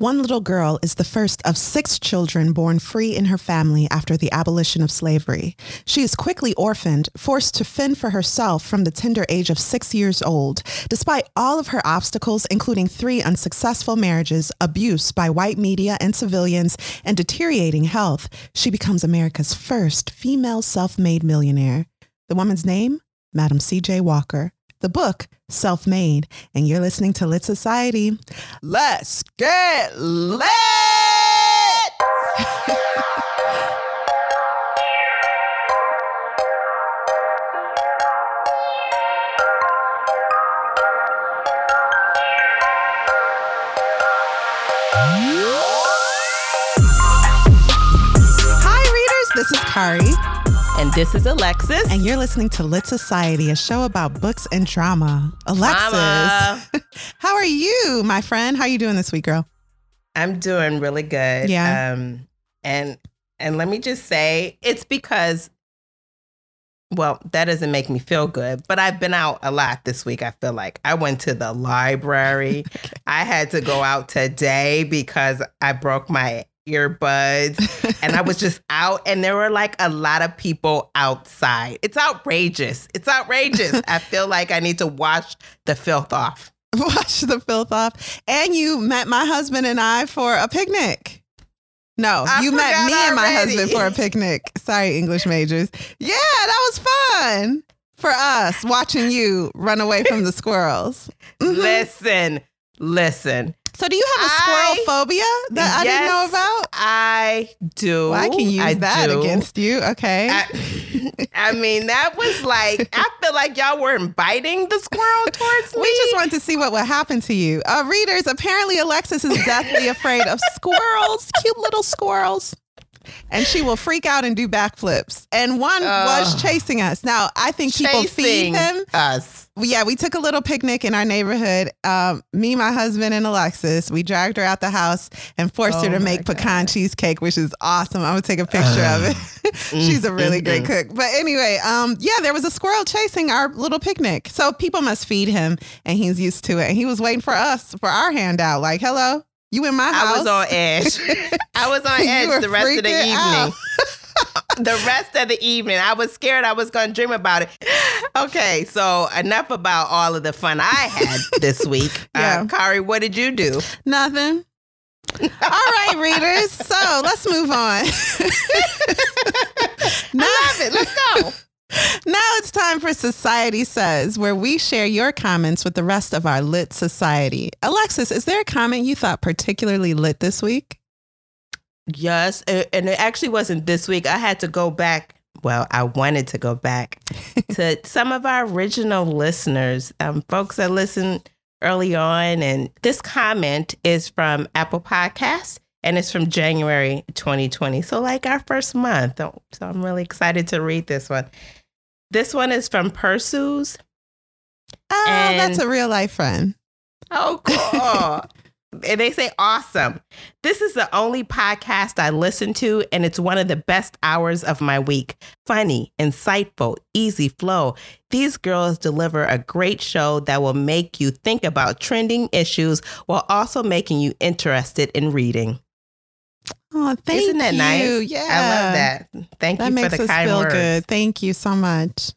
One little girl is the first of six children born free in her family after the abolition of slavery. She is quickly orphaned, forced to fend for herself from the tender age of six years old. Despite all of her obstacles, including three unsuccessful marriages, abuse by white media and civilians, and deteriorating health, she becomes America's first female self-made millionaire. The woman's name? Madam C.J. Walker. The book, Self Made. And you're listening to Lit Society. Let's get lit! Hi, readers. This is Kari. And this is Alexis. And you're listening to Lit Society, a show about books and drama. Alexis, Drama. how are you, my friend? How are you doing this week, girl? I'm doing really good. Yeah. Um, and and let me just say, it's because well, that doesn't make me feel good, but I've been out a lot this week. I feel like I went to the library. I had to go out today because I broke my earbuds and I was just out and there were like a lot of people outside. It's outrageous. It's outrageous. I feel like I need to wash the filth off. Wash the filth off. And you met my husband and I for a picnic. No, I you met me and my husband for a picnic. Sorry, English majors. Yeah, that was fun for us watching you run away from the squirrels. Mhm. Listen, listen. So, do you have a squirrel I- phobia that I didn't know about? I do. Well, I can use I that do. against you. Okay. I, I mean, that was like I feel like y'all were inviting the squirrel towards me. we just wanted to see what would happen to you. Uh, readers, apparently Alexis is deathly afraid of squirrels, cute little squirrels. And she will freak out and do backflips. And one was chasing us. Now, I think people feed him. us. Yeah, we took a little picnic in our neighborhood. Um, me, my husband, and Alexis. We dragged her out the house and forced Oh her to make God. pecan cheesecake, which is awesome. I'm gonna take a picture of it. She's a really great cook. But anyway, um, yeah, there was a squirrel chasing our little picnic. So people must feed him, and he's used to it. And he was waiting for us for our handout. Like, hello, you in my house? I was on edge. I was on edge the rest of the evening. out. the rest of the evening. I was scared I was going to dream about it. Okay, so enough about all of the fun I had this week. Yeah. Uh, Kari, what did you do? Nothing. All right, readers. So let's move on. I love it. Let's go. Now it's time for Society Says, where we share your comments with the rest of our lit society. Alexis, is there a comment you thought particularly lit this week? Yes, and it actually wasn't this week. I had to go back. Well, I wanted to go back to some of our original listeners, um, folks that listened early on. And this comment is from Apple Podcasts and it's from January 2020. So, like our first month. So, I'm really excited to read this one. This one is from Pursues. Oh, And- that's a real life friend. Oh, cool. and they say, awesome. This is the only podcast I listen to, and it's one of the best hours of my week. Funny, insightful, easy flow. These girls deliver a great show that will make you think about trending issues while also making you interested in reading. Oh, thank Isn't that you. nice? Yeah. I love that. Thank That you for the us kind feel words. good. Thank you so much.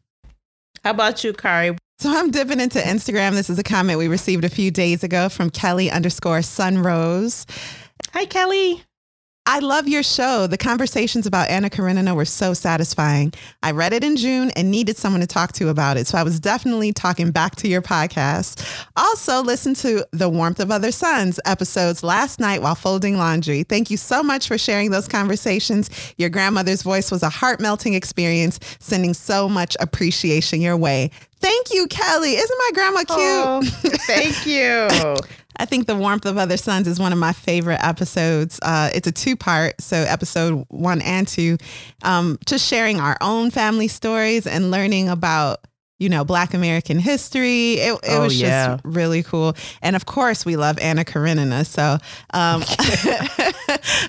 How about you, Kari? So I'm dipping into Instagram. This is a comment we received a few days ago from Kelly underscore Sunrose. Hi, Kelly. I love your show. The conversations about Anna Karenina were so satisfying. I read it in June and needed someone to talk to about it. So I was definitely talking back to your podcast. Also, listen to The Warmth of Other Suns episodes last night while folding laundry. Thank you so much for sharing those conversations. Your grandmother's voice was a heart melting experience, sending so much appreciation your way. Thank you, Kelly. Isn't my grandma cute? Oh, thank you. I think The Warmth of Other Suns is one of my favorite episodes. Uh, it's a two part, so episode one and two, um, just sharing our own family stories and learning about, you know, Black American history. It, it Oh, was yeah. just really cool. And of course, we love Anna Karenina. So, um,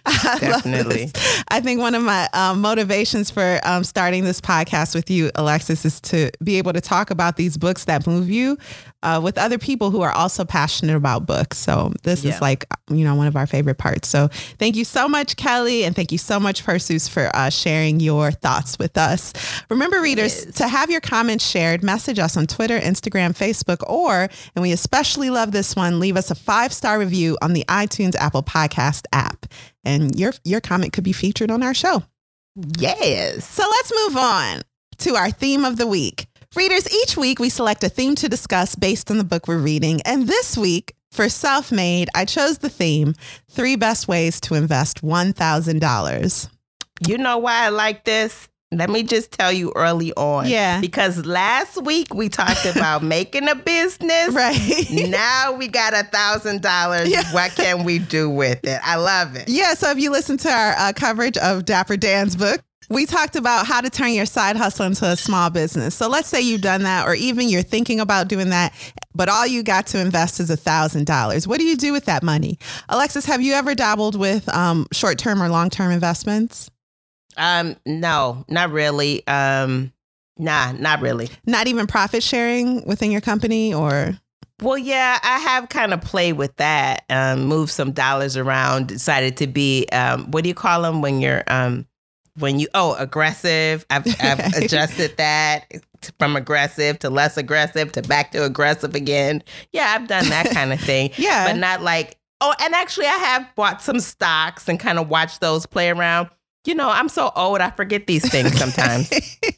I Definitely. I think one of my um, motivations for um, starting this podcast with you, Alexis, is to be able to talk about these books that move you uh, with other people who are also passionate about books. So this Yeah. is like, you know, one of our favorite parts. So thank you so much, Kelly. And thank you so much, Perseus, for uh, sharing your thoughts with us. Remember, readers, to have your comments shared, message us on Twitter, Instagram, Facebook, or, and we especially love this one, leave us a five star review on the iTunes Apple Podcast app. And your, your comment could be featured on our show. Yes. So let's move on to our theme of the week. Readers, each week we select a theme to discuss based on the book we're reading. And this week, for Self Made, I chose the theme Three Best Ways to Invest $1,000. You know why I like this? Let me just tell you early on. Yeah. Because last week we talked about making a business. Right. Now we got a thousand dollars. What can we do with it? I love it. Yeah, so if you listen to our uh, coverage of Dapper Dan's book, we talked about how to turn your side hustle into a small business. So let's say you've done that, or even you're thinking about doing that, but all you got to invest is a thousand dollars. What do you do with that money? Alexis, have you ever dabbled with um, short term or long term investments? Um, no, not really. Um, nah, not really. Not even profit sharing within your company, or Well, yeah, I have kind of played with that. Um, moved some dollars around. Decided to be um, what do you call them when you're um, when you oh aggressive. I've, I've adjusted that from aggressive to less aggressive to back to aggressive again. Yeah, I've done that kind of thing. yeah, but not like oh and actually i have bought some stocks and kind of watched those play around you know i'm so old i forget these things sometimes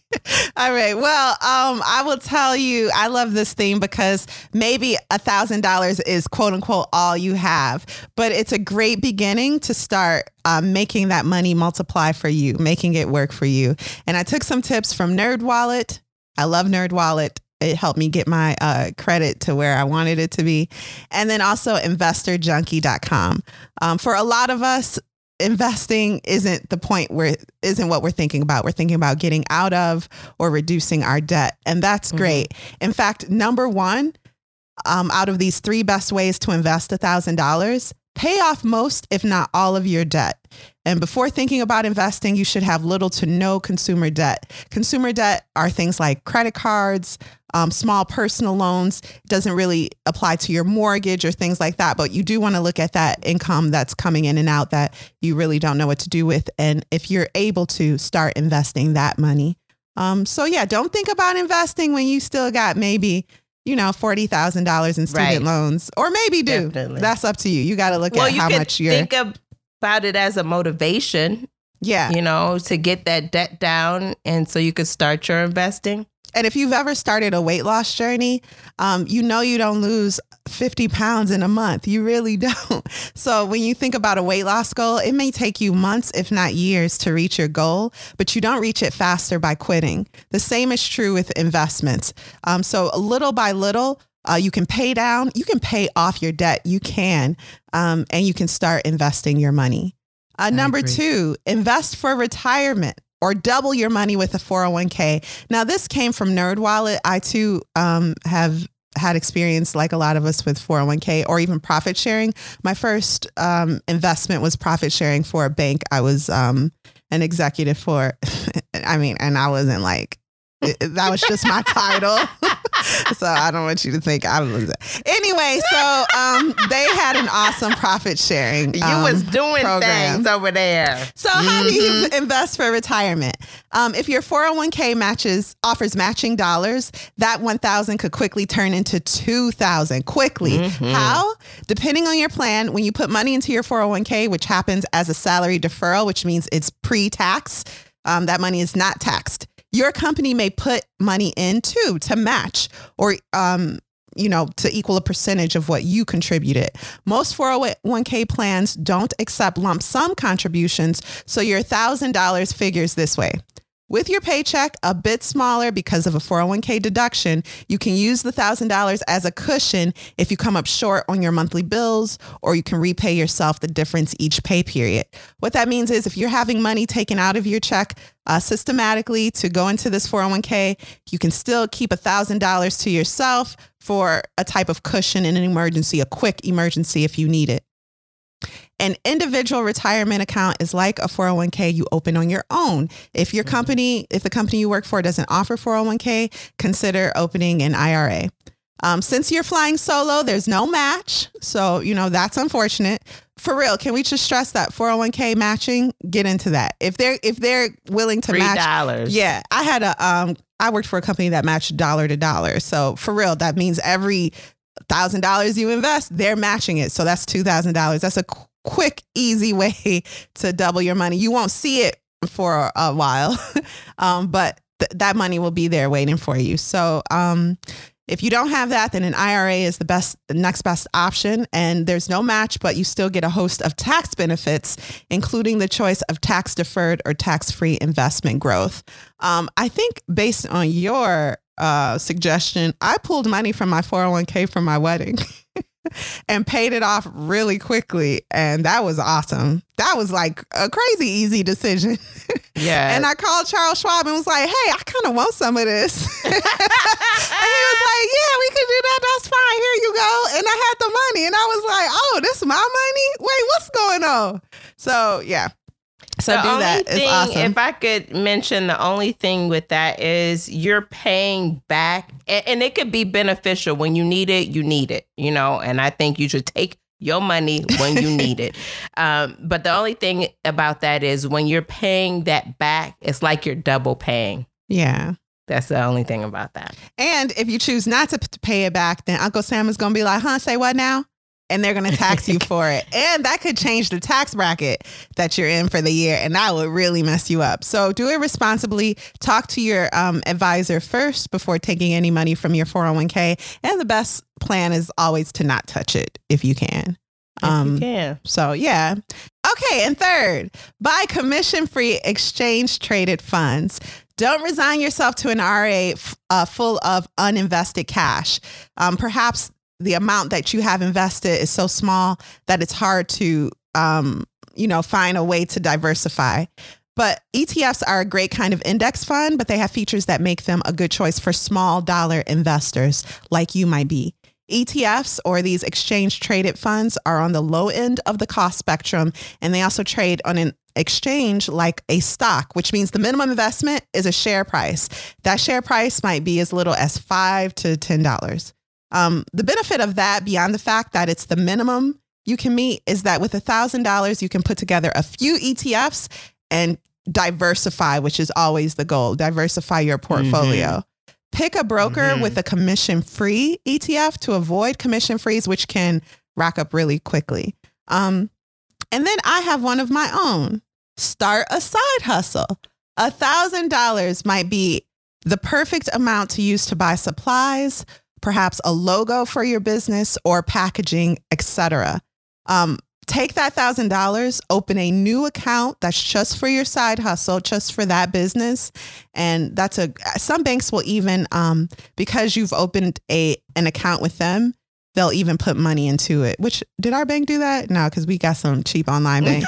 All right. Well, um, I will tell you, I love this theme because maybe a thousand dollars is quote unquote all you have, but it's a great beginning to start um, making that money multiply for you, making it work for you. And I took some tips from Nerd Wallet. I love Nerd Wallet. It helped me get my uh, credit to where I wanted it to be. And then also investorjunkie.com. Um, for a lot of us, investing isn't the point where isn't what we're thinking about. We're thinking about getting out of or reducing our debt. And that's Mhm. great. In fact, number one, um, out of these three best ways to invest a $1,000, pay off most, if not all of your debt. And before thinking about investing, you should have little to no consumer debt. Consumer debt are things like credit cards, um, small personal loans. It doesn't really apply to your mortgage or things like that, but you do want to look at that income that's coming in and out that you really don't know what to do with. And if you're able to start investing that money. Um, so yeah, don't think about investing when you still got maybe, you know, $40,000 in student Right. loans or maybe do. Definitely. That's up to you. You got to look well at how much you're, think about it as a motivation yeah. you know to get that debt down and so you could start your investing And if you've ever started a weight loss journey, um, you know you don't lose 50 pounds in a month. You really don't. So when you think about a weight loss goal, it may take you months, if not years, to reach your goal, but you don't reach it faster by quitting. The same is true with investments. Um, so little by little, uh, you can pay down, you can pay off your debt, you can, um, and you can start investing your money. Uh, number agree. two, invest for retirement or double your money with a 401k. Now, this came from NerdWallet. I too um, have had experience, like a lot of us, with 401k or even profit sharing. My first um, investment was profit sharing for a bank I was um, an executive for. I mean, and I wasn't like, it- that was just my title. so I don't want you to think I was. Anyway, so um, they had an awesome profit sharing. you um, was doing program. things over there so how do you Mm-hmm. invest for retirement? Um, if your 401k matches offers matching dollars, that 1000 could quickly turn into 2000 quickly. Mhm. How? Depending on your plan, when you put money into your 401k, which happens as a salary deferral, which means it's pre-tax, um, that money is not taxed. Your company may put money in too to match or um, you know, to equal a percentage of what you contributed. Most 401k plans don't accept lump sum contributions, so your $1,000 figures this way. With your paycheck a bit smaller because of a 401k deduction, you can use the $1,000 as a cushion if you come up short on your monthly bills, or you can repay yourself the difference each pay period. What that means is if you're having money taken out of your check uh, systematically to go into this 401k, you can still keep $1,000 to yourself for a type of cushion in an emergency, a quick emergency if you need it. An individual retirement account is like a 401k you open on your own. If your mm-hmm. company, if the company you work for doesn't offer 401k, consider opening an IRA. Um, since you're flying solo, there's no match. So, you know, that's unfortunate. For real, can we just stress that 401k matching? Get into that. If they're if they're willing to Three match dollars. Yeah. I had a um I worked for a company that matched dollar to dollar. So for real, that means every thousand dollars you invest, they're matching it. So that's two thousand dollars. That's a quick, easy way to double your money. You won't see it for a while, um, but th- that money will be there waiting for you. So, um, if you don't have that, then an IRA is the best, the next best option. And there's no match, but you still get a host of tax benefits, including the choice of tax deferred or tax free investment growth. Um, I think based on your uh, suggestion, I pulled money from my 401k for my wedding. and paid it off really quickly. And that was awesome. That was like a crazy easy decision. Yeah. and I called Charles Schwab and was like, hey, I kind of want some of this. and he was like, yeah, we could do that. That's fine. Here you go. And I had the money. And I was like, oh, this is my money? Wait, what's going on? So, yeah. So the do only that. Thing, awesome. If I could mention, the only thing with that is you're paying back, and, and, it could be beneficial when you need it. You need it, you know. And I think you should take your money when you need it. Um, but the only thing about that is when you're paying that back, it's like you're double paying. Yeah. That's the only thing about that. And if you choose not to pay it back, then Uncle Sam is going to be like, huh, say what now? And they're going to tax you for it. And that could change the tax bracket that you're in for the year, and that would really mess you up. So do it responsibly. Talk to your um, advisor first before taking any money from your 401k. And the best plan is always to not touch it if you can. If um, you can. So yeah. Okay, and third, buy commission-free exchange traded funds. Don't resign yourself to an IRA uh, full of uninvested cash. Um, perhaps the amount that you have invested is so small that it's hard to um, you know find a way to diversify but ETFs are a great kind of index fund, but they have features that make them a good choice for small dollar investors like you might be. ETFs or these exchange traded funds are on the low end of the cost spectrum, and they also trade on an exchange like a stock, which means the minimum investment is a share price. That share price might be as little as five to ten dollars. Um, the benefit of that, beyond the fact that it's the minimum you can meet, is that with $1,000, you can put together a few ETFs and diversify, which is always the goal diversify your portfolio. Mm-hmm. Pick a broker mm-hmm. with a commission free ETF to avoid commission frees, which can rack up really quickly. Um, and then I have one of my own start a side hustle. A thousand dollars might be the perfect amount to use to buy supplies, perhaps a logo for your business or packaging, etc. Um, take that thousand dollars, open a new account that's just for your side hustle, just for that business, and that's a. Some banks will even, um, because you've opened a an account with them, they'll even put money into it. Which did our bank do that? No, because we got some cheap online bank.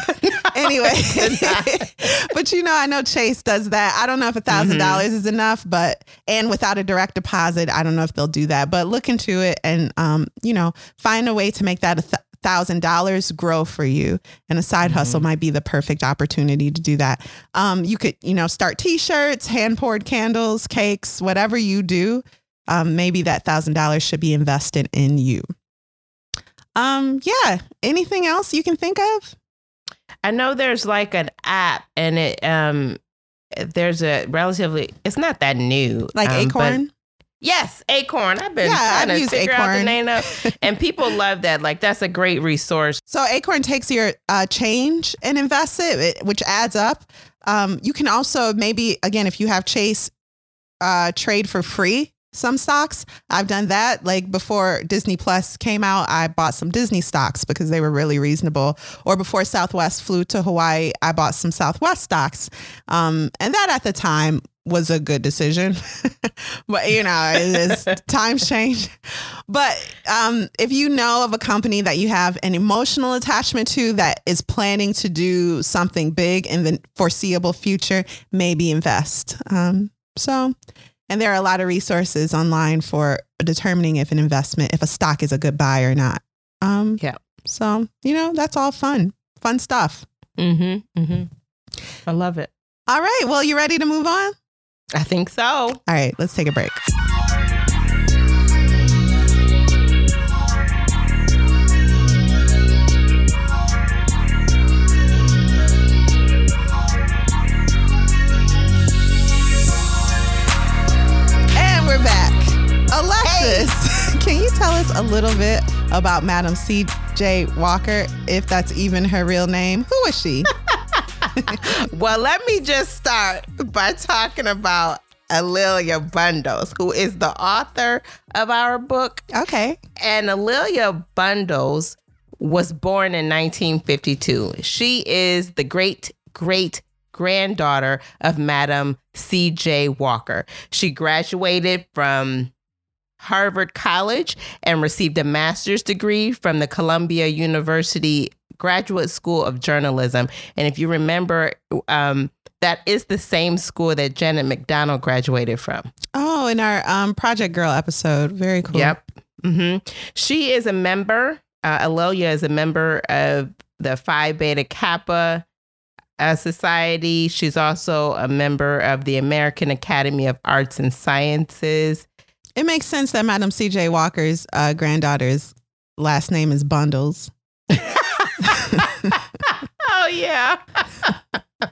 Anyway, but you know, I know Chase does that. I don't know if a thousand dollars mm-hmm. is enough, but and without a direct deposit, I don't know if they'll do that. But look into it and um, you know, find a way to make that a th- thousand dollars grow for you and a side mm-hmm. hustle might be the perfect opportunity to do that um, you could you know start t-shirts hand poured candles cakes whatever you do um, maybe that thousand dollars should be invested in you. Um, yeah. Anything else you can think of? I know there's like an app and it um there's a relatively it's not that new. Like um, Acorn? Yes, Acorn. I've been yeah, trying I've to figure Acorn. out the name of, and people love that. Like that's a great resource. So Acorn takes your uh, change and invests it, which adds up. Um, you can also maybe again if you have Chase uh, trade for free some stocks. I've done that. Like before Disney Plus came out, I bought some Disney stocks because they were really reasonable. Or before Southwest flew to Hawaii, I bought some Southwest stocks. Um, and that at the time was a good decision. but you know, it's, times change. But um, if you know of a company that you have an emotional attachment to that is planning to do something big in the foreseeable future, maybe invest. Um, so, and there are a lot of resources online for determining if an investment, if a stock is a good buy or not. Um, yeah. So, you know, that's all fun, fun stuff. Mm-hmm. Mm-hmm. I love it. All right. Well, you ready to move on? I think so. All right, let's take a break. Can you tell us a little bit about Madam C.J. Walker, if that's even her real name? Who is she? well, let me just start by talking about A'Lelia Bundles, who is the author of our book. Okay. And A'Lelia Bundles was born in 1952. She is the great, great granddaughter of Madam C.J. Walker. She graduated from Harvard College and received a master's degree from the Columbia University Graduate School of Journalism. And if you remember, um, that is the same school that Janet McDonald graduated from. Oh, in our um, Project Girl episode. Very cool. Yep. Mm-hmm. She is a member, uh, A'Lelia is a member of the Phi Beta Kappa uh, Society. She's also a member of the American Academy of Arts and Sciences. It makes sense that Madam C.J. Walker's uh, granddaughter's last name is Bundles. oh yeah.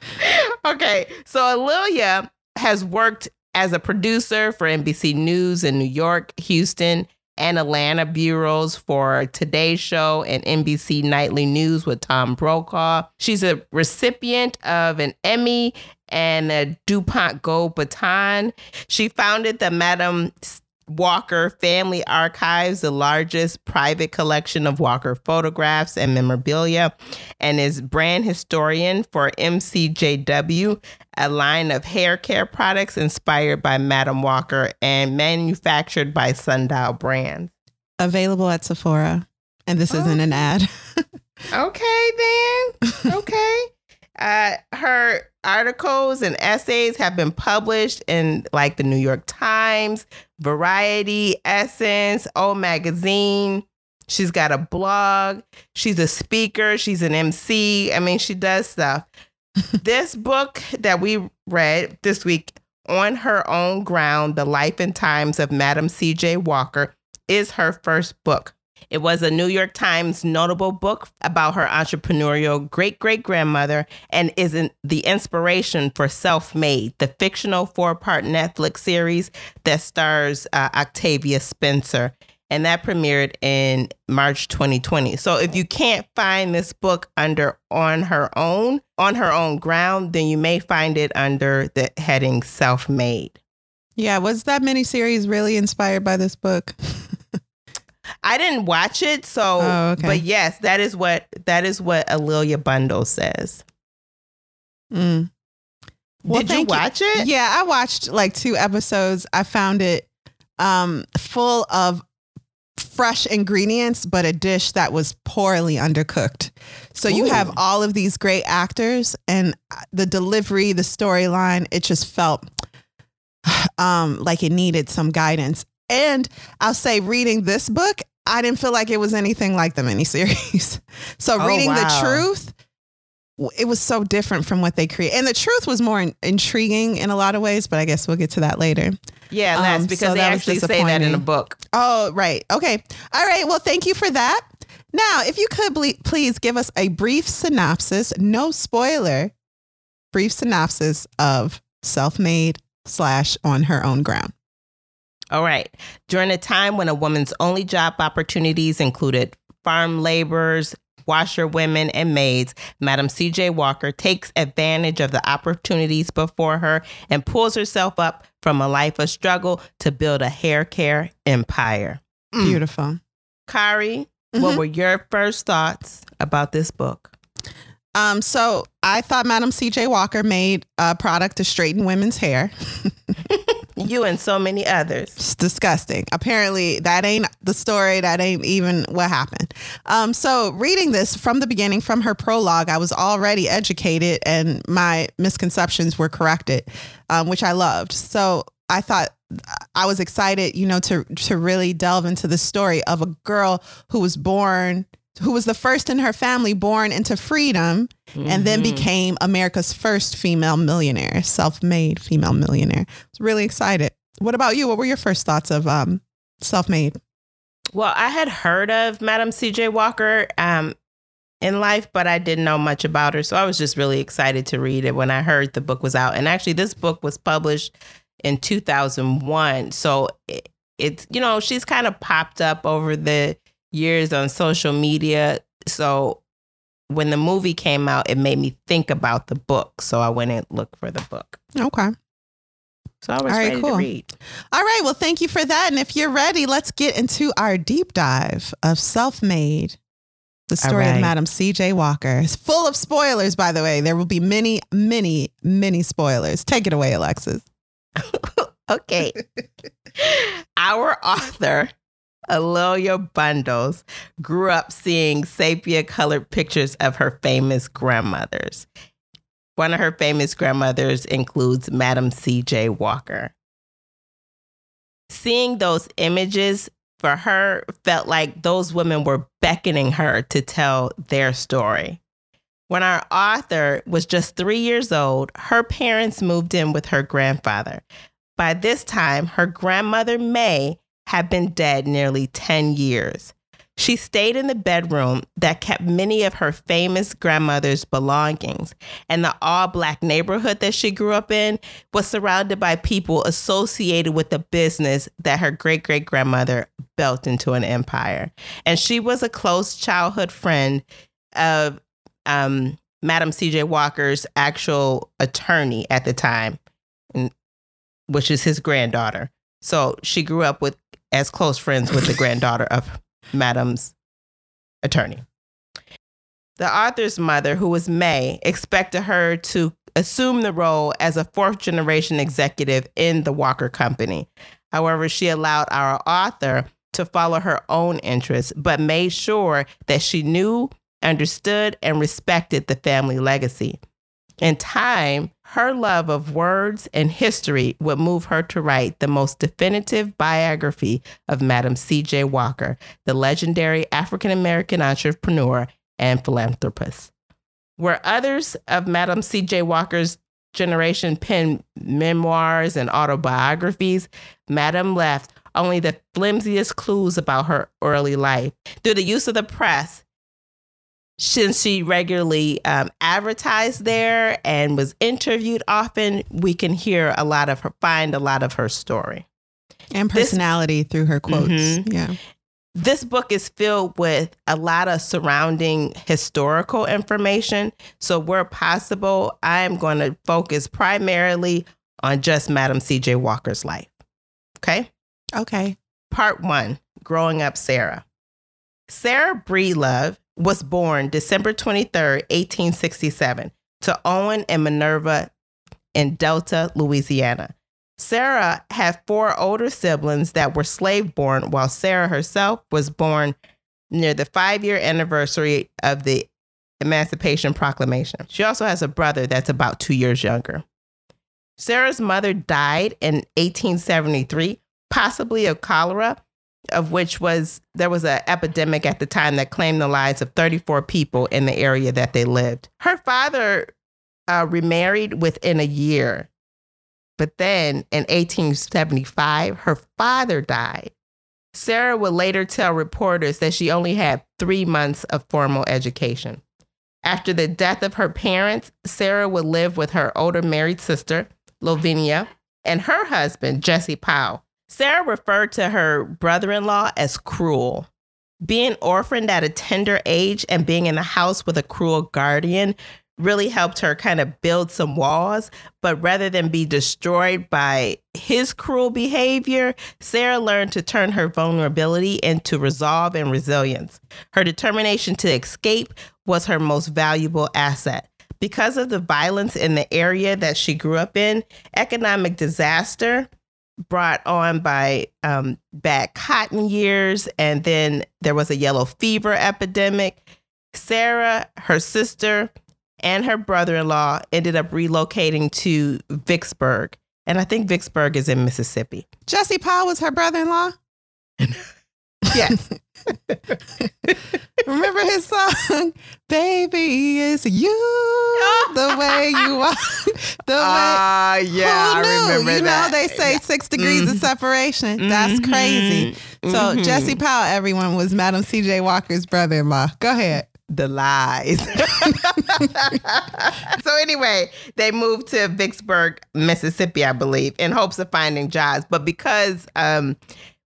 okay, so A'Lelia has worked as a producer for NBC News in New York, Houston, and Atlanta bureaus for Today Show and NBC Nightly News with Tom Brokaw. She's a recipient of an Emmy and a DuPont Gold Baton. She founded the Madam Walker Family Archives, the largest private collection of Walker photographs and memorabilia, and is brand historian for MCJW, a line of hair care products inspired by Madam Walker and manufactured by Sundial Brands. Available at Sephora. And this oh. isn't an ad. okay, then. Okay. Uh, her articles and essays have been published in like the New York Times, Variety, Essence, O Magazine. She's got a blog. She's a speaker. She's an MC. I mean, she does stuff. this book that we read this week, On Her Own Ground The Life and Times of Madam C.J. Walker, is her first book. It was a New York Times notable book about her entrepreneurial great great grandmother and is not the inspiration for Self Made, the fictional four part Netflix series that stars uh, Octavia Spencer. And that premiered in March 2020. So if you can't find this book under On Her Own, On Her Own Ground, then you may find it under the heading Self Made. Yeah, was that miniseries really inspired by this book? I didn't watch it, so oh, okay. but yes, that is what that is what A'Lelia Bundle says. Mm. Well, Did you watch you. it? Yeah, I watched like two episodes. I found it um, full of fresh ingredients, but a dish that was poorly undercooked. So Ooh. you have all of these great actors, and the delivery, the storyline, it just felt um, like it needed some guidance. And I'll say, reading this book, I didn't feel like it was anything like the miniseries. so oh, reading wow. the truth, it was so different from what they create. And the truth was more in- intriguing in a lot of ways, but I guess we'll get to that later. Yeah, that's um, because so they actually say that in a book. Oh, right. Okay. All right. Well, thank you for that. Now, if you could ble- please give us a brief synopsis, no spoiler, brief synopsis of self made slash on her own ground. All right. During a time when a woman's only job opportunities included farm laborers, washerwomen, and maids, Madam C.J. Walker takes advantage of the opportunities before her and pulls herself up from a life of struggle to build a hair care empire. Mm. Beautiful. Kari, mm-hmm. what were your first thoughts about this book? Um, so I thought Madam C.J. Walker made a product to straighten women's hair. you and so many others. It's disgusting. Apparently, that ain't the story. That ain't even what happened. Um, so reading this from the beginning, from her prologue, I was already educated and my misconceptions were corrected, um, which I loved. So I thought I was excited, you know, to to really delve into the story of a girl who was born who was the first in her family born into freedom mm-hmm. and then mm-hmm. became America's first female millionaire, self-made female millionaire. I was really excited. What about you? What were your first thoughts of um, self-made? Well, I had heard of Madam C.J. Walker um, in life, but I didn't know much about her. So I was just really excited to read it when I heard the book was out. And actually, this book was published in 2001. So it, it's, you know, she's kind of popped up over the years on social media. So when the movie came out, it made me think about the book. So I went and looked for the book. Okay. So I was All right, ready cool. to read. All right. Well, thank you for that. And if you're ready, let's get into our deep dive of Self Made. The story right. of Madam CJ Walker. It's full of spoilers, by the way. There will be many, many, many spoilers. Take it away, Alexis. okay. Our author A'Lelia Bundles grew up seeing sepia colored pictures of her famous grandmothers. One of her famous grandmothers includes Madam C.J. Walker. Seeing those images for her felt like those women were beckoning her to tell their story. When our author was just three years old, her parents moved in with her grandfather. By this time, her grandmother, May, had been dead nearly 10 years. She stayed in the bedroom that kept many of her famous grandmother's belongings, and the all black neighborhood that she grew up in was surrounded by people associated with the business that her great great grandmother built into an empire. And she was a close childhood friend of um, Madam C.J. Walker's actual attorney at the time, which is his granddaughter. So she grew up with as close friends with the granddaughter of Madam's attorney. The author's mother, who was May, expected her to assume the role as a fourth generation executive in the Walker Company. However, she allowed our author to follow her own interests, but made sure that she knew, understood, and respected the family legacy. In time, her love of words and history would move her to write the most definitive biography of Madam C.J. Walker, the legendary African American entrepreneur and philanthropist. Where others of Madam C.J. Walker's generation penned memoirs and autobiographies, Madam left only the flimsiest clues about her early life. Through the use of the press, since she regularly um, advertised there and was interviewed often, we can hear a lot of her, find a lot of her story and personality this, through her quotes. Mm-hmm. Yeah. This book is filled with a lot of surrounding historical information. So, where possible, I am going to focus primarily on just Madam C.J. Walker's life. Okay. Okay. Part one Growing Up Sarah. Sarah Breedlove was born December 23rd, 1867, to Owen and Minerva in Delta, Louisiana. Sarah had four older siblings that were slave born, while Sarah herself was born near the five year anniversary of the Emancipation Proclamation. She also has a brother that's about two years younger. Sarah's mother died in 1873, possibly of cholera, of which was there was an epidemic at the time that claimed the lives of 34 people in the area that they lived. Her father uh, remarried within a year, but then in 1875, her father died. Sarah would later tell reporters that she only had three months of formal education. After the death of her parents, Sarah would live with her older married sister, Lavinia, and her husband, Jesse Powell. Sarah referred to her brother in law as cruel. Being orphaned at a tender age and being in the house with a cruel guardian really helped her kind of build some walls. But rather than be destroyed by his cruel behavior, Sarah learned to turn her vulnerability into resolve and resilience. Her determination to escape was her most valuable asset. Because of the violence in the area that she grew up in, economic disaster brought on by um, bad cotton years, and then there was a yellow fever epidemic. Sarah, her sister, and her brother in law ended up relocating to Vicksburg. And I think Vicksburg is in Mississippi. Jesse Powell was her brother in law? yes. Remember his song, "Baby, it's you the way you are." The way. Uh, yeah, Who knew? I remember you that. know they say six degrees of Mhm. separation. That's Mhm. crazy. So Mhm. Jesse Powell, everyone was Madam C.J. Walker's brother-in-law. Go ahead. the lies. so anyway, they moved to Vicksburg, Mississippi, I believe, in hopes of finding jobs. But because um,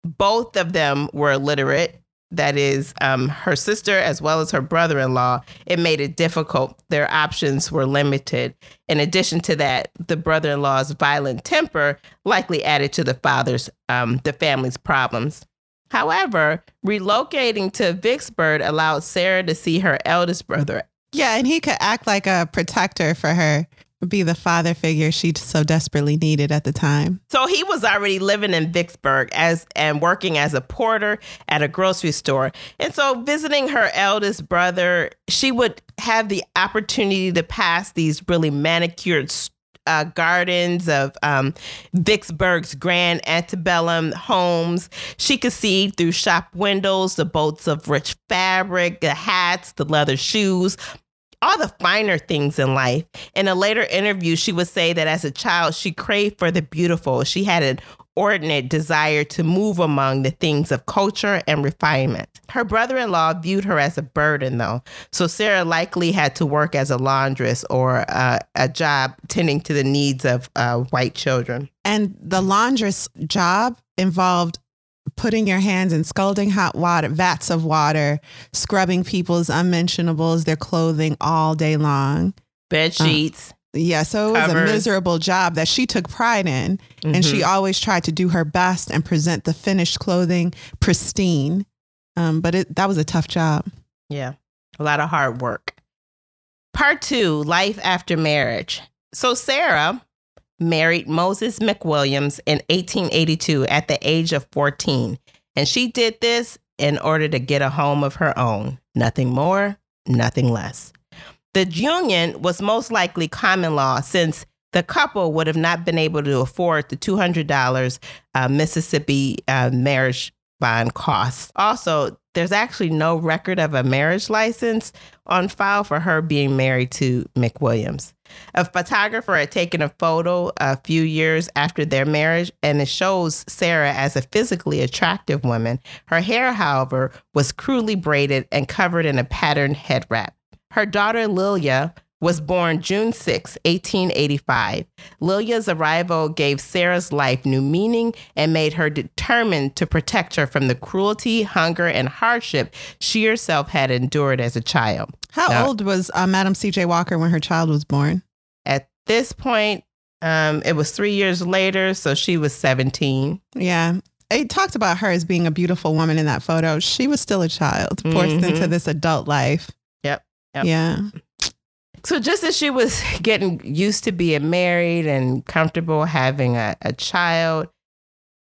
both of them were illiterate, that is, um, her sister as well as her brother-in-law, it made it difficult. Their options were limited. In addition to that, the brother-in-law's violent temper likely added to the father's, um, the family's problems. However, relocating to Vicksburg allowed Sarah to see her eldest brother. Yeah, and he could act like a protector for her, be the father figure she so desperately needed at the time. So he was already living in Vicksburg as and working as a porter at a grocery store. And so visiting her eldest brother, she would have the opportunity to pass these really manicured uh, gardens of um, Vicksburg's grand antebellum homes. She could see through shop windows the bolts of rich fabric, the hats, the leather shoes, all the finer things in life. In a later interview, she would say that as a child, she craved for the beautiful. She had an ordinate desire to move among the things of culture and refinement. Her brother in law viewed her as a burden, though. So Sarah likely had to work as a laundress or uh, a job tending to the needs of uh, white children. And the laundress job involved putting your hands in scalding hot water, vats of water, scrubbing people's unmentionables, their clothing all day long. Bed sheets. Yeah, so it was Covers. a miserable job that she took pride in. And she Mhm. always tried to do her best and present the finished clothing pristine. Um, but it, that was a tough job. Yeah, a lot of hard work. Part two life after marriage. So, Sarah married Moses McWilliams in 1882 at the age of 14. And she did this in order to get a home of her own. Nothing more, nothing less. The union was most likely common law since the couple would have not been able to afford the $200 uh, Mississippi uh, marriage bond costs. Also, there's actually no record of a marriage license on file for her being married to McWilliams. A photographer had taken a photo a few years after their marriage, and it shows Sarah as a physically attractive woman. Her hair, however, was crudely braided and covered in a patterned head wrap. Her daughter Lelia was born June 6, 1885. Lelia's arrival gave Sarah's life new meaning and made her determined to protect her from the cruelty, hunger, and hardship she herself had endured as a child. How Yeah. old was uh, Madam C.J. Walker when her child was born? At this point, um, it was three years later, so she was 17. Yeah. It talked about her as being a beautiful woman in that photo. She was still a child, forced Mhm. into this adult life. Yep, yep. Yeah. So just as she was getting used to being married and comfortable having a, a child,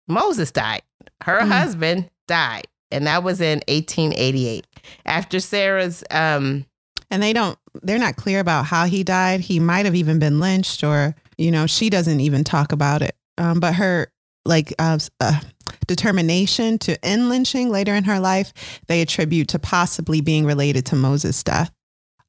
Moses died. Her Mm. husband died. And that was in 1888. After Sarah's um And they don't, they're not clear about how he died. He might have even been lynched or, you know, she doesn't even talk about it. Um, but her, like, uh, uh, determination to end lynching later in her life, they attribute to possibly being related to Moses' death.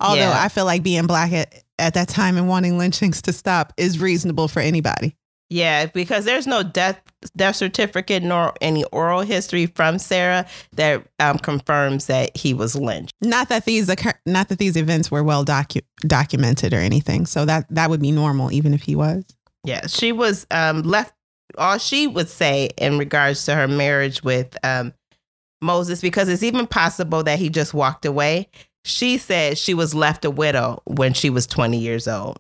Although Yeah. I feel like being black at, at that time and wanting lynchings to stop is reasonable for anybody. Yeah, because there's no death death certificate nor any oral history from Sarah that um, confirms that he was lynched. Not that these occur, not that these events were well docu- documented or anything. So that that would be normal, even if he was. Yeah, she was um, left. All she would say in regards to her marriage with um, Moses because it's even possible that he just walked away. She said she was left a widow when she was 20 years old.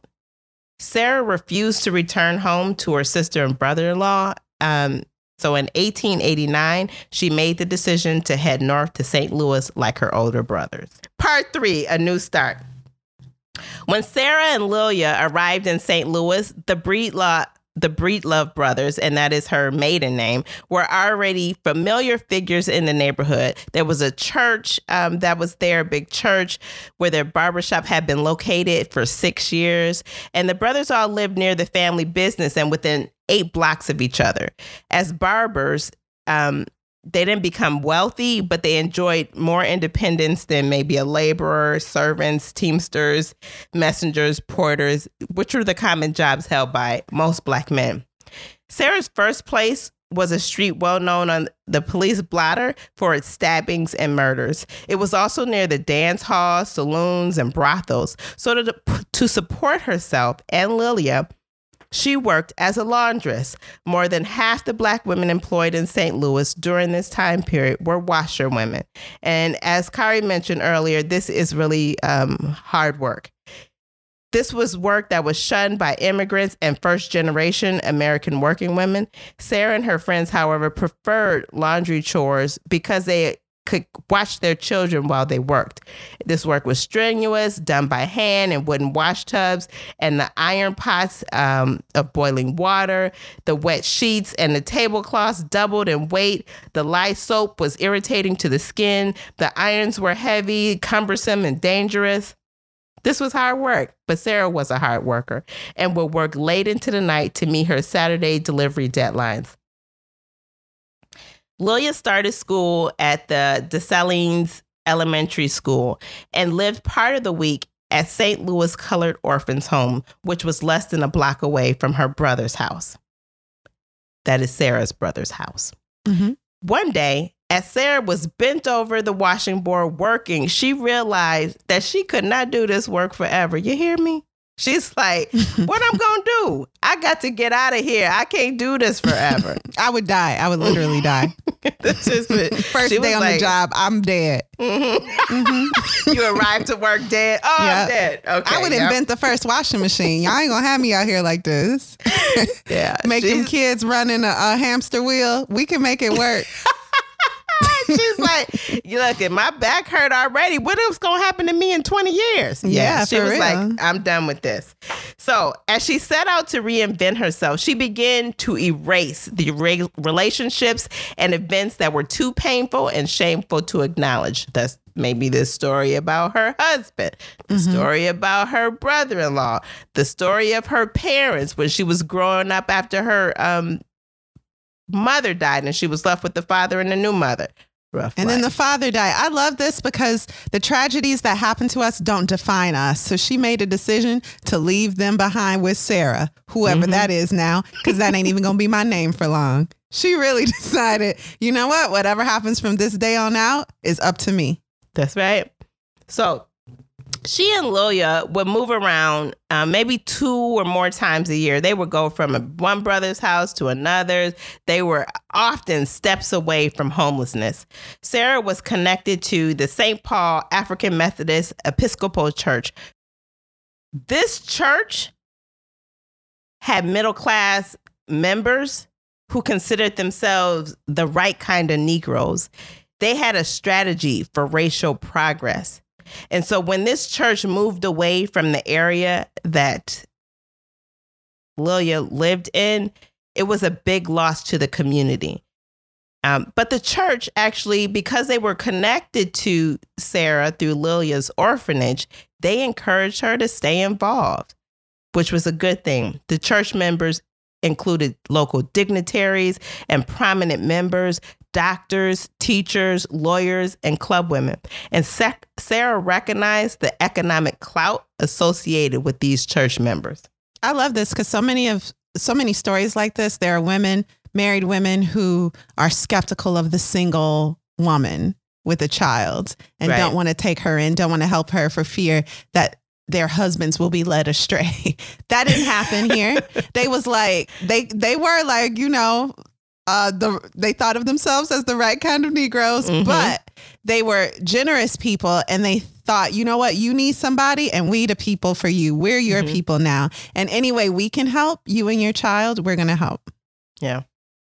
Sarah refused to return home to her sister and brother in law. Um, so in 1889, she made the decision to head north to St. Louis like her older brothers. Part three A New Start. When Sarah and Lelia arrived in St. Louis, the Breedlove, the Breedlove brothers, and that is her maiden name, were already familiar figures in the neighborhood. There was a church um, that was there, a big church where their barbershop had been located for six years. And the brothers all lived near the family business and within eight blocks of each other. As barbers, um, they didn't become wealthy, but they enjoyed more independence than maybe a laborer, servants, teamsters, messengers, porters, which were the common jobs held by most black men. Sarah's first place was a street well known on the police blotter for its stabbings and murders. It was also near the dance halls, saloons, and brothels. So to, to support herself and Lelia, she worked as a laundress. More than half the black women employed in St. Louis during this time period were washerwomen. And as Kari mentioned earlier, this is really um, hard work. This was work that was shunned by immigrants and first generation American working women. Sarah and her friends, however, preferred laundry chores because they could watch their children while they worked. This work was strenuous, done by hand in wooden wash tubs, and the iron pots um, of boiling water, the wet sheets, and the tablecloths doubled in weight. The lye soap was irritating to the skin. The irons were heavy, cumbersome, and dangerous. This was hard work, but Sarah was a hard worker and would work late into the night to meet her Saturday delivery deadlines. Lelia started school at the Dessalines Elementary School and lived part of the week at St. Louis Colored Orphans Home, which was less than a block away from her brother's house. That is Sarah's brother's house. Mm-hmm. One day, as Sarah was bent over the washing board working, she realized that she could not do this work forever. You hear me? She's like, what I'm gonna do? I got to get out of here. I can't do this forever. I would die. I would literally die. this is first day on like, the job. I'm dead. Mm-hmm. Mm-hmm. you arrive to work dead. Oh, yep. I'm dead. Okay. I would yep. invent the first washing machine. Y'all ain't gonna have me out here like this. yeah. Make them kids running a, a hamster wheel. We can make it work. She's like, you look, at my back hurt already. What else gonna happen to me in 20 years? Yeah, yeah she was real. like, I'm done with this. So as she set out to reinvent herself, she began to erase the re- relationships and events that were too painful and shameful to acknowledge. That's maybe the story about her husband, the mm-hmm. story about her brother-in-law, the story of her parents when she was growing up after her um, mother died and she was left with the father and the new mother. Rough and life. then the father died. I love this because the tragedies that happen to us don't define us. So she made a decision to leave them behind with Sarah, whoever mm-hmm. that is now, because that ain't even going to be my name for long. She really decided, you know what? Whatever happens from this day on out is up to me. That's right. So she and Lelia would move around uh, maybe two or more times a year. They would go from one brother's house to another's. They were often steps away from homelessness. Sarah was connected to the St. Paul African Methodist Episcopal Church. This church had middle class members who considered themselves the right kind of Negroes. They had a strategy for racial progress. And so when this church moved away from the area that Lelia lived in, it was a big loss to the community. Um, but the church actually, because they were connected to Sarah through Lelia's orphanage, they encouraged her to stay involved, which was a good thing. The church members included local dignitaries and prominent members doctors, teachers, lawyers, and club women. And Sarah recognized the economic clout associated with these church members. I love this because so many of so many stories like this, there are women, married women who are skeptical of the single woman with a child and right. don't want to take her in, don't want to help her for fear that their husbands will be led astray. that didn't happen here. they was like they they were like, you know, uh, the they thought of themselves as the right kind of Negroes, Mhm. but they were generous people, and they thought, you know what, you need somebody, and we the people for you. We're your Mhm. people now, and any way we can help you and your child, we're gonna help. Yeah.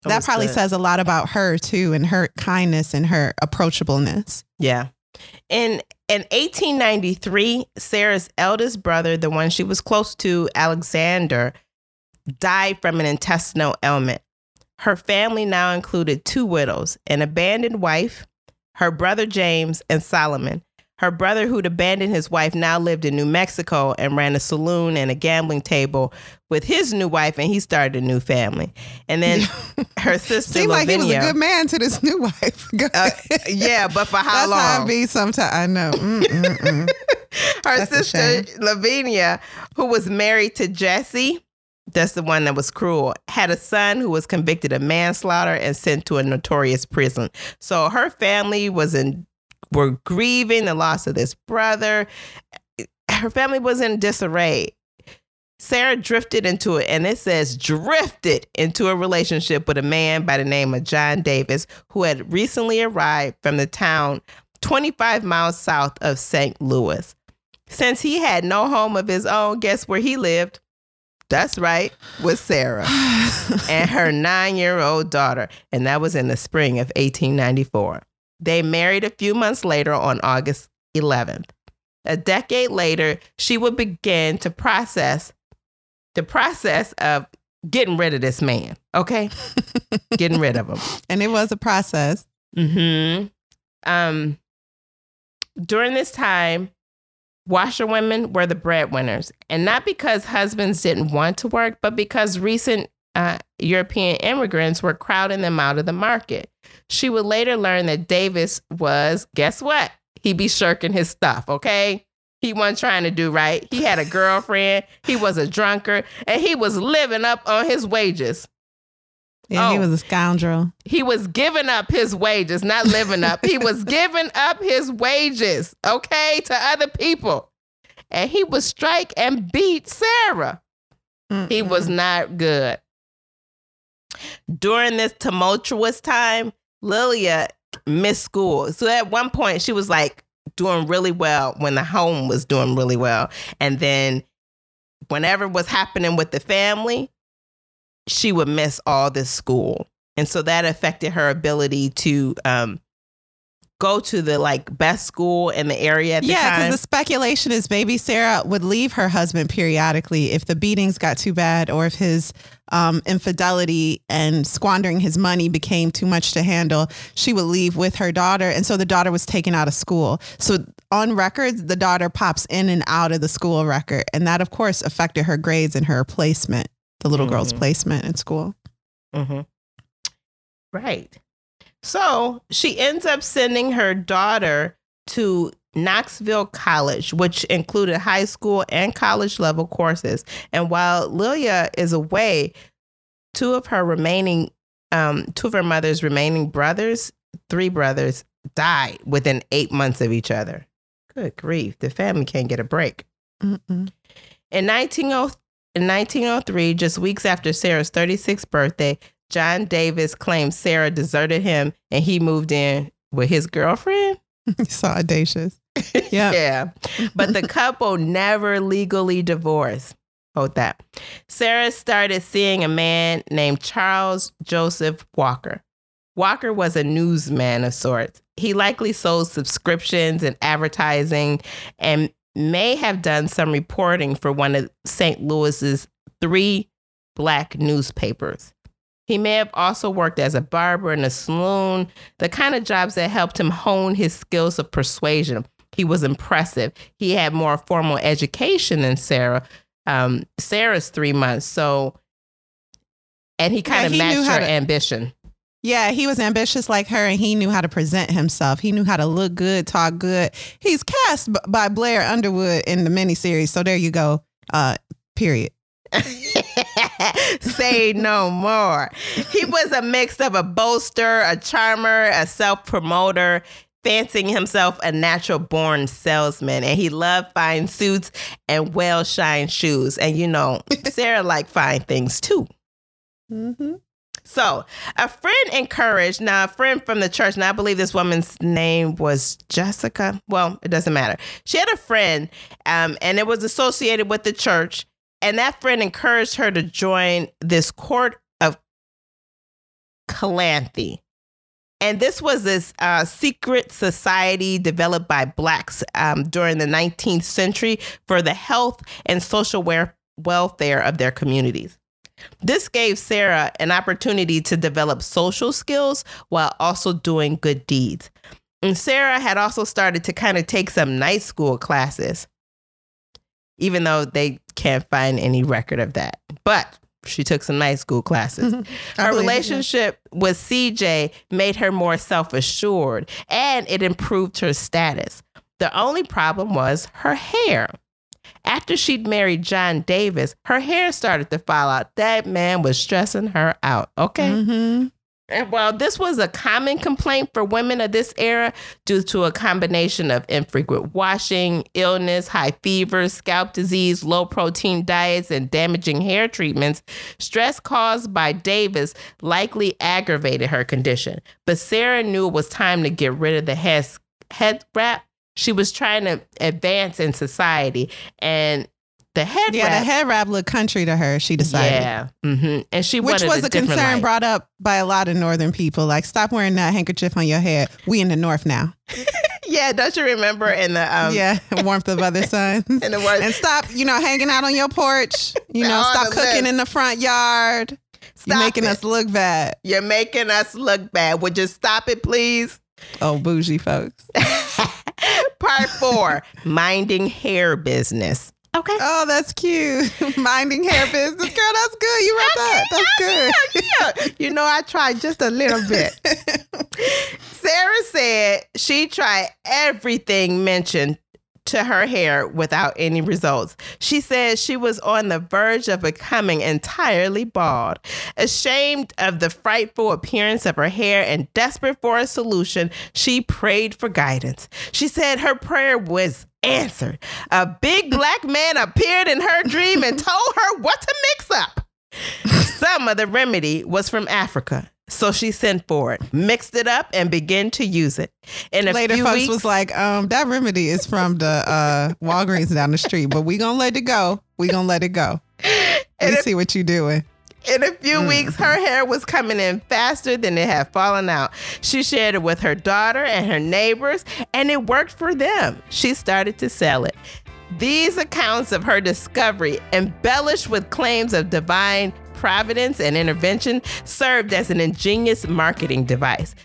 that was probably good. says a lot about her too, and her kindness and her approachableness. Yeah. In in 1893, Sarah's eldest brother, the one she was close to, Alexander, died from an intestinal ailment. Her family now included two widows, an abandoned wife, her brother James, and Solomon. Her brother, who'd abandoned his wife, now lived in New Mexico and ran a saloon and a gambling table with his new wife, and he started a new family. And then her sister, Seemed like he was a good man to this new wife. Uh, yeah, but for how That's long? how I be sometimes. I know. Mm, mm, mm. her That's sister. Lavinia, who was married to Jesse, that's the one that was cruel, had a son who was convicted of manslaughter and sent to a notorious prison. So her family was in were grieving the loss of this brother. Her family was in disarray. Sarah drifted into it, and it says drifted into a relationship with a man by the name of John Davis, who had recently arrived from the town 25 miles south of St. Louis. Since he had no home of his own, guess where he lived? That's right, with Sarah and her nine year old daughter. And that was in the spring of 1894. They married a few months later on August 11th. A decade later, she would begin to process the process of getting rid of this man, okay? getting rid of him. and it was a process. hmm Um, during this time, washerwomen were the breadwinners, and not because husbands didn't want to work, but because recent uh, European immigrants were crowding them out of the market. She would later learn that Davis was, guess what? He be shirking his stuff, okay? He wasn't trying to do right. He had a girlfriend, he was a drunkard, and he was living up on his wages Yeah, he Oh. was a scoundrel. he was giving up his wages, not living up. he was giving up his wages, okay, to other people. And he would strike and beat Sarah. He was not good. During this tumultuous time, Lelia missed school. So at one point, she was like doing really well when the home was doing really well. And then whenever was happening with the family, she would miss all this school. And so that affected her ability to um, go to the like best school in the area at the Yeah, because the speculation is baby Sarah would leave her husband periodically if the beatings got too bad or if his um, infidelity and squandering his money became too much to handle. She would leave with her daughter. And so the daughter was taken out of school. So on records, the daughter pops in and out of the school record. And that, of course, affected her grades and her placement, the little girl's Mhm. placement in school. hmm Right. So she ends up sending her daughter to Knoxville College, which included high school and college level courses. And while Lelia is away, two of her remaining, um, two of her mother's remaining brothers, three brothers, died within eight months of each other. Good grief. The family can't get a break. Mm-mm. In 1900 in 1903, just weeks after Sarah's 36th birthday, John Davis claimed Sarah deserted him and he moved in with his girlfriend. so audacious. Yeah. yeah. But the couple never legally divorced. Hold that. Sarah started seeing a man named Charles Joseph Walker. Walker was a newsman of sorts. He likely sold subscriptions and advertising and may have done some reporting for one of St. Louis's three black newspapers. He may have also worked as a barber in a saloon, the kind of jobs that helped him hone his skills of persuasion. He was impressive. He had more formal education than Sarah. Um, Sarah's three months. So, and he kind Yeah, of he matched her to- ambition. Yeah, he was ambitious like her and he knew how to present himself. He knew how to look good, talk good. He's cast b- by Blair Underwood in the miniseries. So there you go. Uh, period. Say no more. He was a mix of a boaster, a charmer, a self promoter, fancying himself a natural born salesman. And he loved fine suits and well shined shoes. And you know, Sarah liked fine things too. Mm-hmm. So, a friend encouraged, now, a friend from the church, and I believe this woman's name was Jessica. Well, it doesn't matter. She had a friend, um, and it was associated with the church. And that friend encouraged her to join this court of Calanthe. And this was this uh, secret society developed by blacks um, during the 19th century for the health and social welfare of their communities. This gave Sarah an opportunity to develop social skills while also doing good deeds. And Sarah had also started to kind of take some night school classes, even though they can't find any record of that. But she took some night school classes. her relationship with CJ made her more self assured and it improved her status. The only problem was her hair. After she'd married John Davis, her hair started to fall out. That man was stressing her out. Okay. Mm-hmm. And while this was a common complaint for women of this era due to a combination of infrequent washing, illness, high fever, scalp disease, low protein diets, and damaging hair treatments, stress caused by Davis likely aggravated her condition. But Sarah knew it was time to get rid of the head, head wrap she was trying to advance in society and the head yeah, wrap, the head wrap looked country to her. She decided, yeah, mm-hmm. and she which was a, a concern life. brought up by a lot of northern people. Like, stop wearing that handkerchief on your head. We in the north now. yeah, don't you remember in the um, yeah warmth of other suns and, and stop you know hanging out on your porch. You know, stop cooking list. in the front yard. Stop You're making it. us look bad. You're making us look bad. Would you stop it, please? Oh, bougie folks. Part four minding hair business. Okay. Oh, that's cute. Minding hair business. Girl, that's good. You read that. That's good. yeah. You know, I tried just a little bit. Sarah said she tried everything mentioned to her hair without any results. She says she was on the verge of becoming entirely bald. Ashamed of the frightful appearance of her hair and desperate for a solution, she prayed for guidance. She said her prayer was answered. A big black man appeared in her dream and told her what to mix up. Some of the remedy was from Africa. So she sent for it, mixed it up, and began to use it. And later, folks weeks, was like, um, "That remedy is from the uh, Walgreens down the street, but we gonna let it go. We gonna let it go. We see what you doing." In a few mm. weeks, her hair was coming in faster than it had fallen out. She shared it with her daughter and her neighbors, and it worked for them. She started to sell it. These accounts of her discovery, embellished with claims of divine providence and intervention, served as an ingenious marketing device.